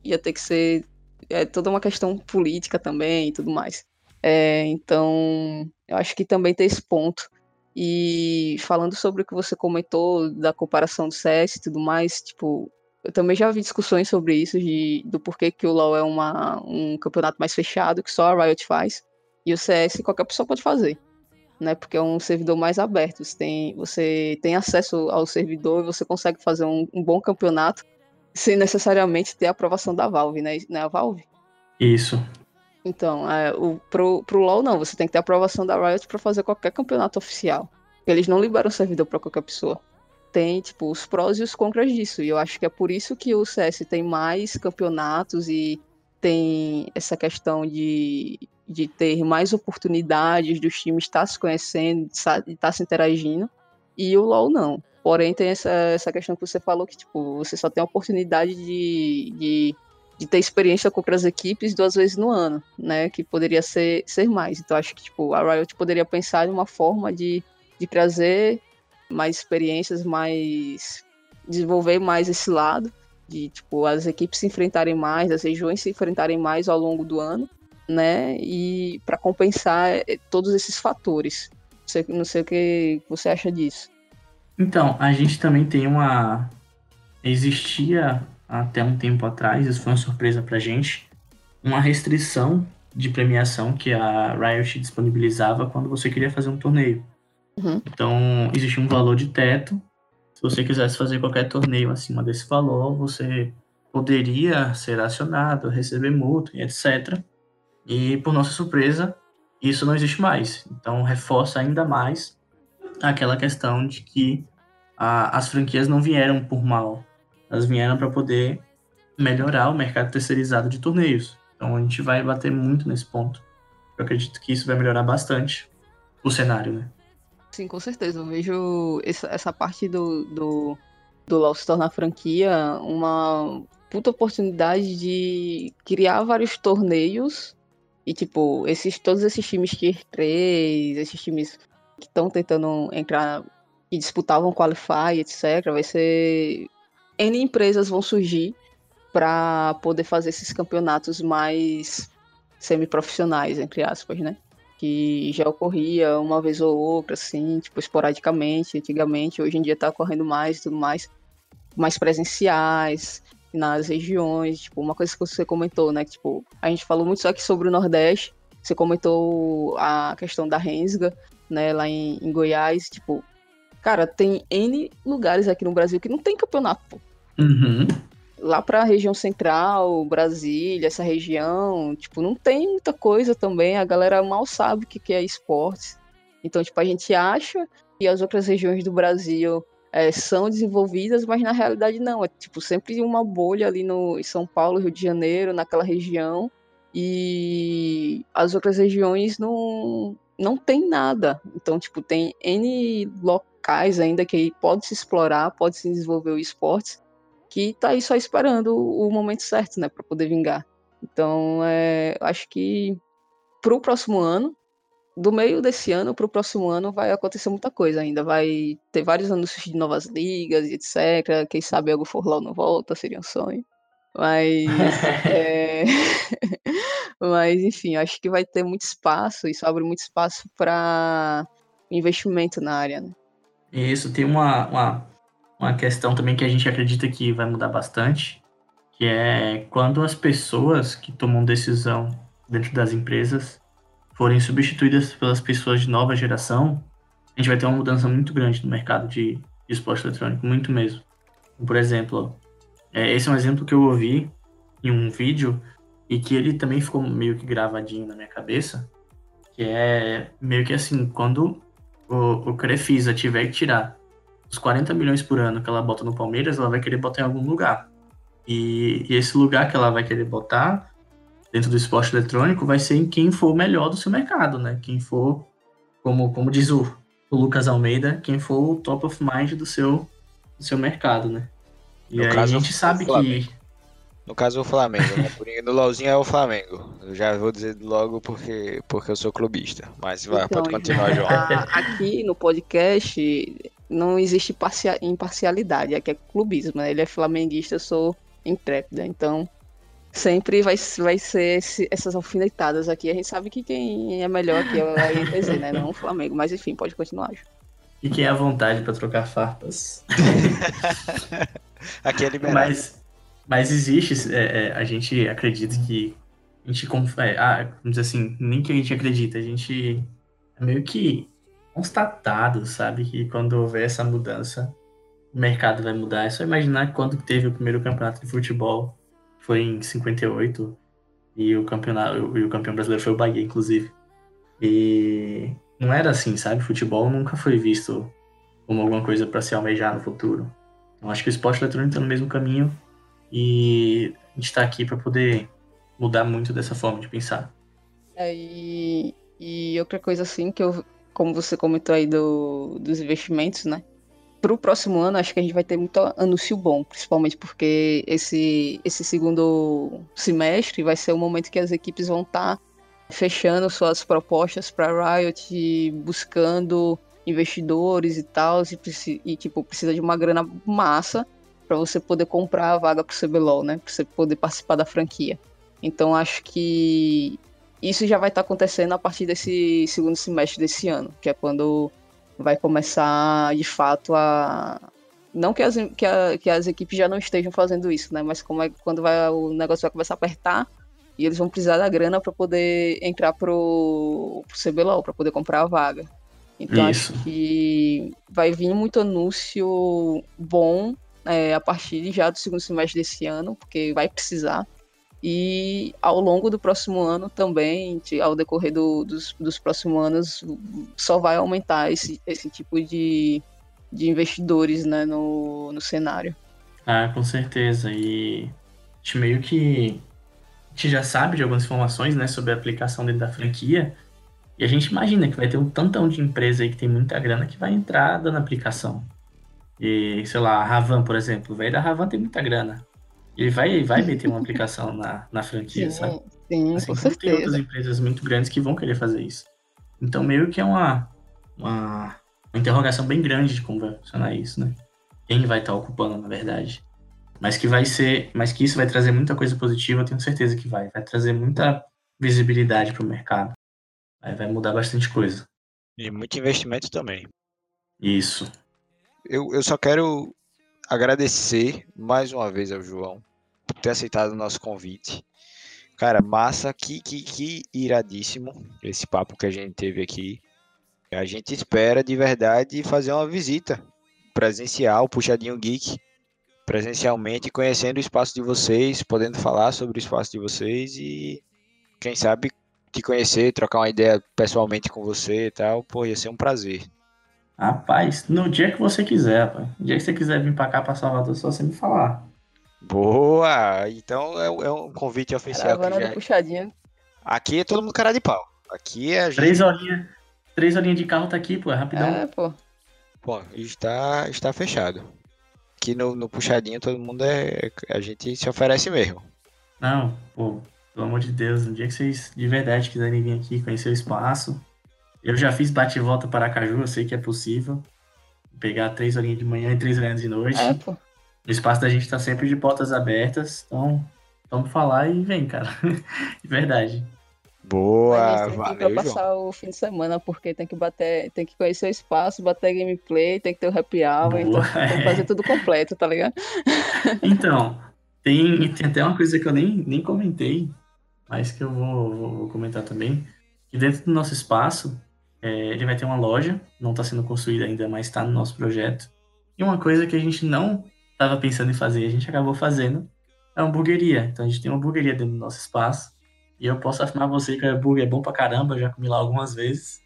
Ia ter que ser. É toda uma questão política também e tudo mais. É, então, eu acho que também tem esse ponto. E falando sobre o que você comentou da comparação do CS e tudo mais, tipo, eu também já vi discussões sobre isso, de, do porquê que o LoL é uma, um campeonato mais fechado, que só a Riot faz, e o CS qualquer pessoa pode fazer né? Porque é um servidor mais aberto. Você tem, você tem acesso ao servidor e você consegue fazer um, um bom campeonato sem necessariamente ter a aprovação da Valve, né? Não é a Valve? Isso. Então, é, o, pro, pro LoL não, você tem que ter a aprovação da Riot para fazer qualquer campeonato oficial. Eles não liberam o servidor para qualquer pessoa. Tem, tipo, os prós e os contras disso. E eu acho que é por isso que o CS tem mais campeonatos e tem essa questão de, de ter mais oportunidades dos times estar tá se conhecendo, estar tá se interagindo, e o LoL não. Porém, tem essa, essa questão que você falou que, tipo, você só tem a oportunidade de, de, de ter experiência com outras equipes duas vezes no ano, né? Que poderia ser, ser mais. Então, acho que, tipo, a Riot poderia pensar em uma forma de, de trazer mais experiências, mais... desenvolver mais esse lado de tipo as equipes se enfrentarem mais, as regiões se enfrentarem mais ao longo do ano, né? E para compensar eh, todos esses fatores. Não sei, não sei o que você acha disso. Então, a gente também tem uma existia até um tempo atrás, isso foi uma surpresa pra gente, uma restrição de premiação que a Riot disponibilizava quando você queria fazer um torneio. Uhum. Então, existia um valor de teto se você quisesse fazer qualquer torneio acima desse valor, você poderia ser acionado, receber multa, etc. E, por nossa surpresa, isso não existe mais. Então, reforça ainda mais aquela questão de que a, as franquias não vieram por mal, elas vieram para poder melhorar o mercado terceirizado de torneios. Então, a gente vai bater muito nesse ponto. Eu acredito que isso vai melhorar bastante o cenário, né? Sim, com certeza. Eu vejo essa, essa parte do, do, do LoL se tornar franquia uma puta oportunidade de criar vários torneios e, tipo, esses, todos esses times Tier 3, esses times que estão tentando entrar e disputavam Qualify, etc., vai ser. N empresas vão surgir para poder fazer esses campeonatos mais semi-profissionais, entre aspas, né? que já ocorria uma vez ou outra, assim, tipo, esporadicamente, antigamente, hoje em dia tá ocorrendo mais e tudo mais, mais presenciais nas regiões, tipo, uma coisa que você comentou, né, que, tipo, a gente falou muito só aqui sobre o Nordeste, você comentou a questão da Rensga, né, lá em, em Goiás, tipo, cara, tem N lugares aqui no Brasil que não tem campeonato, pô. Uhum lá para a região central, Brasília, essa região, tipo, não tem muita coisa também. A galera mal sabe o que, que é esportes. Então, tipo, a gente acha que as outras regiões do Brasil é, são desenvolvidas, mas na realidade não. É tipo sempre uma bolha ali no em São Paulo, Rio de Janeiro, naquela região. E as outras regiões não, não tem nada. Então, tipo, tem N locais ainda que pode se explorar, pode se desenvolver o esportes, que tá aí só esperando o momento certo, né, para poder vingar. Então, é, acho que pro próximo ano, do meio desse ano pro próximo ano vai acontecer muita coisa ainda. Vai ter vários anúncios de novas ligas e etc. Quem sabe algo for lá não volta, seria um sonho. Mas, é... mas enfim, acho que vai ter muito espaço, isso abre muito espaço para investimento na área. Né? Isso, tem uma, uma uma questão também que a gente acredita que vai mudar bastante, que é quando as pessoas que tomam decisão dentro das empresas forem substituídas pelas pessoas de nova geração, a gente vai ter uma mudança muito grande no mercado de esporte eletrônico, muito mesmo. Por exemplo, é, esse é um exemplo que eu ouvi em um vídeo e que ele também ficou meio que gravadinho na minha cabeça, que é meio que assim, quando o, o Crefisa tiver que tirar os 40 milhões por ano que ela bota no Palmeiras, ela vai querer botar em algum lugar. E, e esse lugar que ela vai querer botar dentro do esporte eletrônico vai ser em quem for o melhor do seu mercado, né? Quem for, como, como diz o, o Lucas Almeida, quem for o top of mind do seu, do seu mercado, né? E No aí caso, a gente sabe que. No caso, o Flamengo. né? Por- No LOLzinho é o Flamengo. Eu já vou dizer logo porque, porque eu sou clubista. Mas vai, Então, pode continuar, João. aqui no podcast não existe parcia- imparcialidade, aqui é clubismo, né? Ele é flamenguista, eu sou intrépida, então sempre vai, vai ser esse- essas alfinetadas aqui. A gente sabe que quem é melhor aqui é a INTZ, né? Não o Flamengo, mas enfim, pode continuar. E quem é à vontade para trocar farpas. Aqui é liberado. Mas, mas existe, é, é, a gente acredita que. A gente, é, ah, vamos dizer assim, nem que a gente acredita, a gente é meio que constatado, sabe? Que quando houver essa mudança, o mercado vai mudar. É só imaginar quando teve o primeiro campeonato de futebol, foi em 58, e o, campeonato, e o campeão brasileiro foi o Bahia, inclusive. E não era assim, sabe? Futebol nunca foi visto como alguma coisa para se almejar no futuro. Eu acho que o esporte eletrônico está no mesmo caminho e a gente está aqui para poder mudar muito dessa forma de pensar. É, e, e outra coisa assim que eu, como você comentou aí do, dos investimentos, né? Para o próximo ano, acho que a gente vai ter muito anúncio bom, principalmente porque esse, esse segundo semestre vai ser o momento que as equipes vão estar fechando suas propostas para Riot, buscando investidores e tal, e, e, tipo, precisa de uma grana massa para você poder comprar a vaga pro CBLOL, né? Para você poder participar da franquia. Então acho que isso já vai estar acontecendo a partir desse segundo semestre desse ano, que é quando vai começar de fato a. Não que as, que, a- que as equipes já não estejam fazendo isso, né? Mas como é quando vai, o negócio vai começar a apertar e eles vão precisar da grana para poder entrar pro, pro CBLOL, para poder comprar a vaga. Então Isso. acho que vai vir muito anúncio bom é, a partir já do segundo semestre desse ano, porque vai precisar. E ao longo do próximo ano também, ao decorrer do- dos, dos próximos anos, só vai aumentar esse, esse tipo de, de investidores né, no, no cenário. Ah, com certeza. E a gente meio que a gente já sabe de algumas informações, né, sobre a aplicação dentro da franquia. E a gente imagina que vai ter um tantão de empresa aí que tem muita grana que vai entrar dando aplicação. E, sei lá, a Ravan, por exemplo, o velho da Ravan tem muita grana. Ele vai, vai meter uma aplicação na, na franquia, sabe? sim, Assim com como tem outras certeza. empresas muito grandes que vão querer fazer isso. Então, meio que é uma, uma, uma interrogação bem grande de como vai funcionar isso, né? Quem vai estar ocupando, na verdade. Mas que vai ser, mas que isso vai trazer muita coisa positiva, eu tenho certeza que vai. Vai trazer muita visibilidade para o mercado. Vai, vai mudar bastante coisa. E muito investimento também. Isso. Eu, eu só quero agradecer mais uma vez ao João por ter aceitado o nosso convite. Cara, massa, que, que, que iradíssimo esse papo que a gente teve aqui. A gente espera de verdade fazer uma visita presencial, Puxadinho Geek, presencialmente, conhecendo o espaço de vocês, podendo falar sobre o espaço de vocês e quem sabe te conhecer, trocar uma ideia pessoalmente com você e tal. Pô, ia ser um prazer. Rapaz, no dia que você quiser, rapaz. No dia que você quiser vir para cá, para Salvador, é só você me falar. Boa! Então é, um- é um convite oficial. Caravana já- do puxadinho. Aqui é todo mundo cara de pau. Aqui é a gente. Três horinhas. Três horinhas de carro tá aqui, pô, é rapidão. É, pô. Bom, está, está fechado. Aqui no, no puxadinho todo mundo é. A gente se oferece mesmo. Não, pô, pelo amor de Deus, no dia que vocês de verdade quiserem vir aqui conhecer o espaço, eu já fiz bate e volta para Aracaju, eu sei que é possível. Pegar três horinhas de manhã e três horinhas de noite. É, pô. O espaço da gente tá sempre de portas abertas, então vamos falar e vem, cara. de verdade. Boa, valeu, pra João. passar o fim de semana, porque tem que bater, tem que conhecer o espaço, bater gameplay, tem que ter o happy hour, então tem que é. fazer tudo completo, tá ligado? Então, tem, tem até uma coisa que eu nem, nem comentei, mas que eu vou, vou, vou comentar também. Que dentro do nosso espaço, é, ele vai ter uma loja, não está sendo construída ainda, mas está no nosso projeto. E uma coisa que a gente não estava pensando em fazer, a gente acabou fazendo, é uma hamburgueria. Então a gente tem uma hamburgueria dentro do nosso espaço. E eu posso afirmar a você que o hambúrguer é bom pra caramba, eu já comi lá algumas vezes.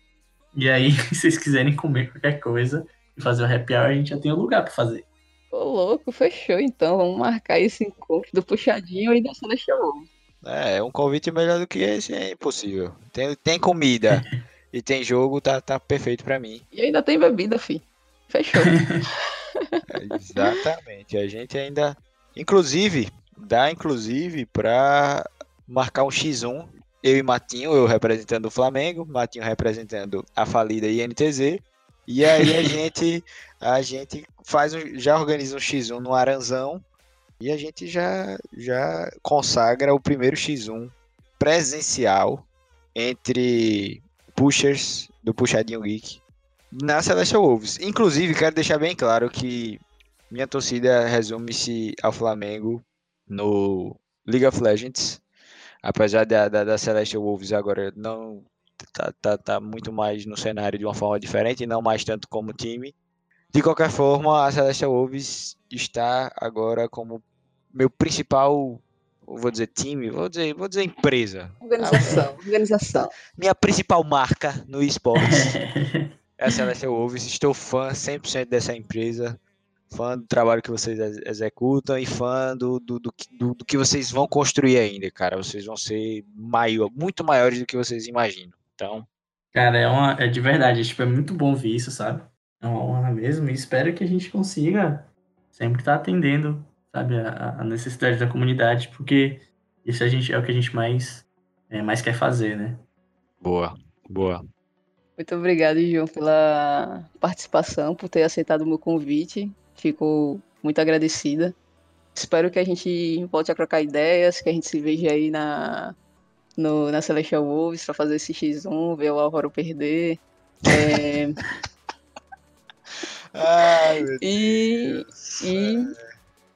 E aí, se vocês quiserem comer qualquer coisa e fazer o happy hour, a gente já tem um lugar para fazer. Ô, louco, fechou então. Vamos marcar esse encontro do puxadinho aí da Celestial Wolves. É, um convite melhor do que esse é impossível. Tem, tem comida e tem jogo, tá, tá perfeito pra mim. E ainda tem bebida, fi. Fechou. Exatamente. A gente ainda. Inclusive, dá inclusive pra marcar um X1. Eu e Matinho, eu representando o Flamengo, Matinho representando a falida INTZ. E aí a gente a gente faz um, já organiza um X1 no Aranzão e a gente já já consagra o primeiro X1 presencial entre pushers do Puxadinho Geek na Celestial Wolves. Inclusive, quero deixar bem claro que minha torcida resume-se ao Flamengo no League of Legends. Apesar da, da, da Celestial Wolves agora não tá, tá, tá muito mais no cenário de uma forma diferente, não mais tanto como time. De qualquer forma, a Celestial Wolves está agora como meu principal, vou dizer time, vou dizer, vou dizer empresa. Organização, organização. Minha principal marca no esportes é a Celestial Wolves. Estou fã 100% dessa empresa, fã do trabalho que vocês executam e fã do, do, do, do, do que vocês vão construir ainda, cara. Vocês vão ser maior, muito maiores do que vocês imaginam. Então. Cara, é, uma, é de verdade, tipo, é muito bom ver isso, sabe? É uma honra mesmo, e espero que a gente consiga sempre estar tá atendendo, sabe, a, a, necessidade da comunidade, porque isso a gente, é o que a gente mais, é, mais quer fazer, né? Boa, boa. Muito obrigado, João, pela participação, por ter aceitado o meu convite. Fico muito agradecida. Espero que a gente volte a trocar ideias, que a gente se veja aí na, no, na Celestial Wolves para fazer esse X1, ver o Álvaro perder. É... Ai, e, e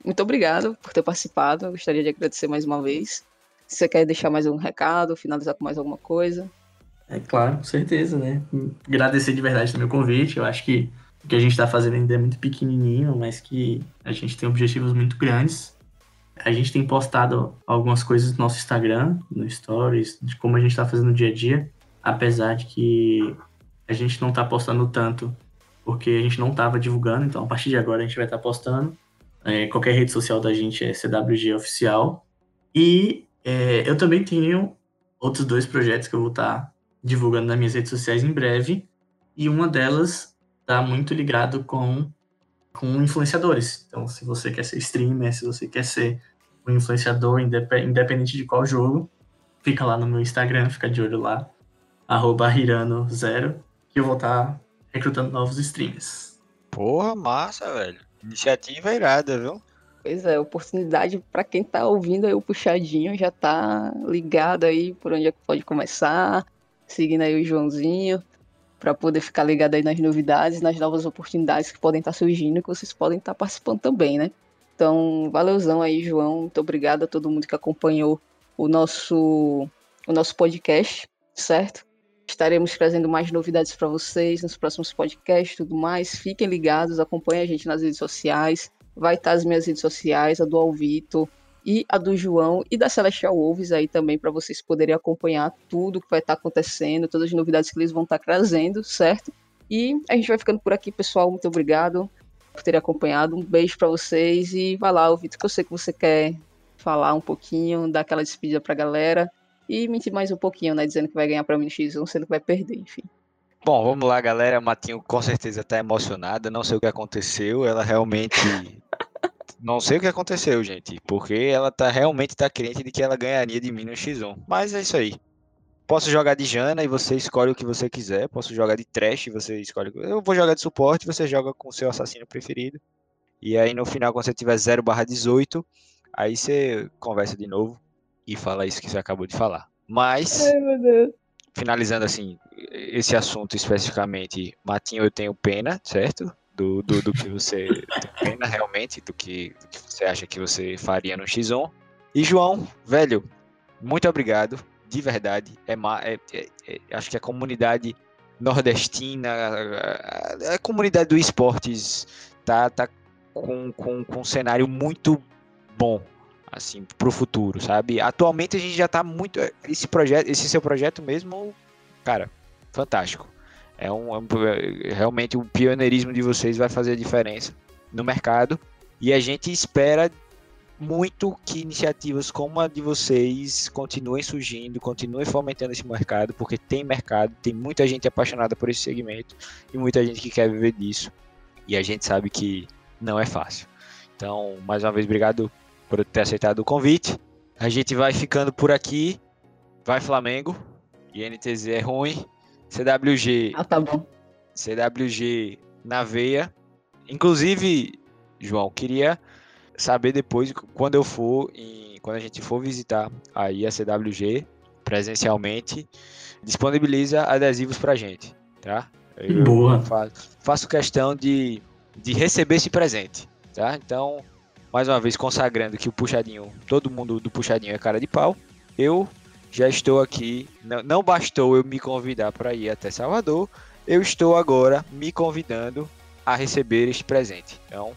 muito obrigado por ter participado. Eu gostaria de agradecer mais uma vez. Se você quer deixar mais um recado, finalizar com mais alguma coisa. É claro, com certeza, né? Agradecer de verdade também o convite. Eu acho que o que a gente está fazendo ainda é muito pequenininho, mas que a gente tem objetivos muito grandes. A gente tem postado algumas coisas no nosso Instagram, no Stories, de como a gente está fazendo no dia a dia, apesar de que a gente não está postando tanto, porque a gente não estava divulgando, então a partir de agora a gente vai estar tá postando. É, qualquer rede social da gente é CWG Oficial. E é, eu também tenho outros dois projetos que eu vou estar tá divulgando nas minhas redes sociais em breve, e uma delas está muito ligado com com influenciadores. Então, se você quer ser streamer, se você quer ser um influenciador, independente de qual jogo, fica lá no meu Instagram, fica de olho lá, arroba Hirano0, que eu vou estar tá recrutando novos streamers. Porra, massa, velho. Iniciativa irada, viu? Pois é, oportunidade para quem tá ouvindo aí o puxadinho, já tá ligado aí por onde é que pode começar, seguindo aí o Joãozinho, para poder ficar ligado aí nas novidades, nas novas oportunidades que podem estar tá surgindo, que vocês podem estar tá participando também, né? Então, valeuzão aí, João. Muito obrigado a todo mundo que acompanhou o nosso, o nosso podcast, certo? Estaremos trazendo mais novidades para vocês nos próximos podcasts tudo mais. Fiquem ligados, acompanhem a gente nas redes sociais. Vai estar as minhas redes sociais, a do Alvito e a do João e da Celestial Wolves aí também para vocês poderem acompanhar tudo que vai estar acontecendo, todas as novidades que eles vão estar trazendo, certo? E a gente vai ficando por aqui, pessoal. Muito obrigado por terem acompanhado. Um beijo para vocês e vai lá, Vitor, que eu sei que você quer falar um pouquinho, dar aquela despedida pra galera e mentir mais um pouquinho, né? Dizendo que vai ganhar pra mim no X1, sendo que vai perder, enfim. Bom, vamos lá, galera. Matinho com certeza tá emocionada. Não sei o que aconteceu. Ela realmente. não sei o que aconteceu, gente. Porque ela tá realmente tá crente de que ela ganharia de mim no X1. Mas é isso aí. Posso jogar de Jana e você escolhe o que você quiser. Posso jogar de trash e você escolhe. Eu vou jogar de suporte, você joga com o seu assassino preferido. E aí no final, quando você tiver 0 barra 18, aí você conversa de novo e fala isso que você acabou de falar. Mas, Ai, finalizando assim, esse assunto especificamente, Matinho, eu tenho pena, certo? Do, do, do que você tem pena realmente, do que, do que você acha que você faria no X1. E João, velho, muito obrigado de verdade, é, é, é, é acho que a comunidade nordestina, a, a, a comunidade do esportes tá, tá com, com, com um cenário muito bom assim pro futuro, sabe? Atualmente a gente já tá muito esse projeto, esse seu projeto mesmo, cara, fantástico. É um, é um realmente o pioneirismo de vocês vai fazer a diferença no mercado E a gente espera muito que iniciativas como a de vocês continuem surgindo, continuem fomentando esse mercado, porque tem mercado, tem muita gente apaixonada por esse segmento e muita gente que quer viver disso. E a gente sabe que não é fácil. Então, mais uma vez, obrigado por ter aceitado o convite. A gente vai ficando por aqui. Vai Flamengo. INTZ é ruim. CWG. Ah, tá bom. CWG na veia. Inclusive, João, queria saber depois, quando eu for, em, quando a gente for visitar aí a CWG presencialmente, disponibiliza adesivos pra gente, tá? Eu Boa. Faço, faço questão de, de receber esse presente, tá? Então, mais uma vez consagrando que o puxadinho, todo mundo do puxadinho é cara de pau. Eu já estou aqui, não, não bastou eu me convidar para ir até Salvador, eu estou agora me convidando a receber este presente. Então,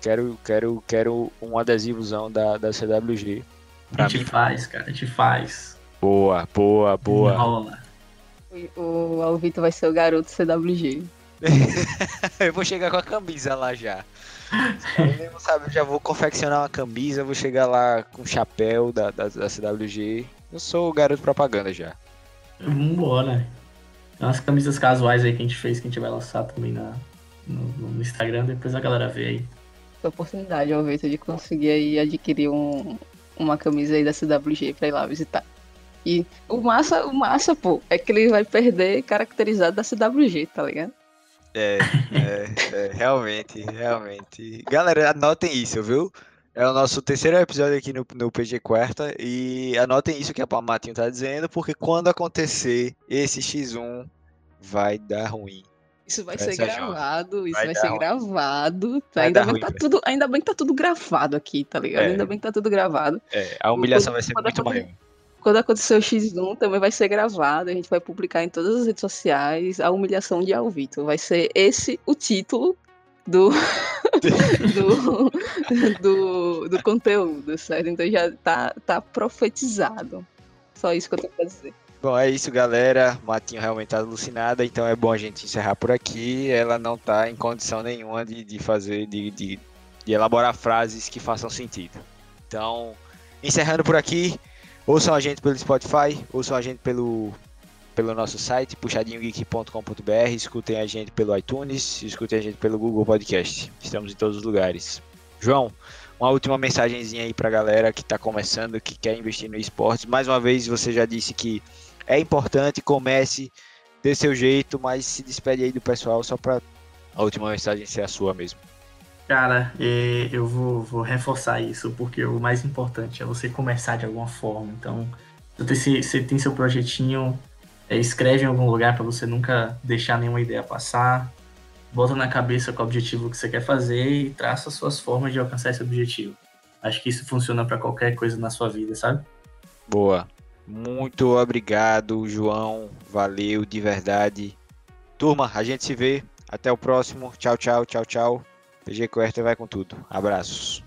quero, quero, quero um adesivozão da, da CWG. A gente mim. faz, cara, a gente faz. Boa, boa, boa. Rola. O Alvito vai ser o garoto CWG. eu vou chegar com a camisa lá já. Eu não sabe, eu já vou confeccionar uma camisa, vou chegar lá com o chapéu da, da, da CWG. Eu sou o garoto propaganda já. Vambora. Tem umas camisas casuais aí que a gente fez, que a gente vai lançar também na, no, no Instagram, depois a galera vê aí. Essa oportunidade, Alvito, de conseguir aí adquirir um, uma camisa aí da CWG pra ir lá visitar. E o massa, o massa, pô, é que ele vai perder caracterizado da CWG, tá ligado? É, é, é, realmente, realmente. Galera, anotem isso, viu? É o nosso terceiro episódio aqui no, no PG Quarta e anotem isso que a Matinho tá dizendo, porque quando acontecer esse X1 vai dar ruim. Isso vai ser gravado, isso vai, vai ser ruim. gravado. Tá? ainda, bem ruim, tá tudo, ainda bem que tá tudo gravado aqui, tá ligado? É. Ainda bem que tá tudo gravado. É, a humilhação vai ser muito maior quando acontecer o X1 também vai ser gravado, a gente vai publicar em todas as redes sociais a humilhação de Alvito. Vai ser esse o título do, do, do, do, conteúdo, certo? Então já tá, tá profetizado. Só isso que eu tenho pra dizer. Bom, é isso, galera. Matinho realmente tá alucinada, então é bom a gente encerrar por aqui. Ela não tá em condição nenhuma de, de fazer, de, de, de elaborar frases que façam sentido. Então, encerrando por aqui. Ouçam a gente pelo Spotify, ouçam a gente pelo, pelo nosso site, puxadinhogeek.com.br, escutem a gente pelo iTunes, escutem a gente pelo Google Podcast. Estamos em todos os lugares. João, uma última mensagenzinha aí pra galera que tá começando, que quer investir no esporte. Mais uma vez, você já disse que é importante, comece, dê seu jeito, mas se despede aí do pessoal só pra a última mensagem ser a sua mesmo. Cara, é, eu vou, vou, reforçar isso, porque o mais importante é você começar de alguma forma. Então, se você tem seu projetinho, é, escreve em algum lugar para você nunca deixar nenhuma ideia passar. Bota na cabeça qual objetivo que você quer fazer e traça suas formas de alcançar esse objetivo. Acho que isso funciona para qualquer coisa na sua vida, sabe? Boa. Muito obrigado, João. Valeu de verdade. Turma, a gente se vê. Até o próximo. Tchau, tchau, tchau, tchau. PG Coerta vai com tudo. Abraços.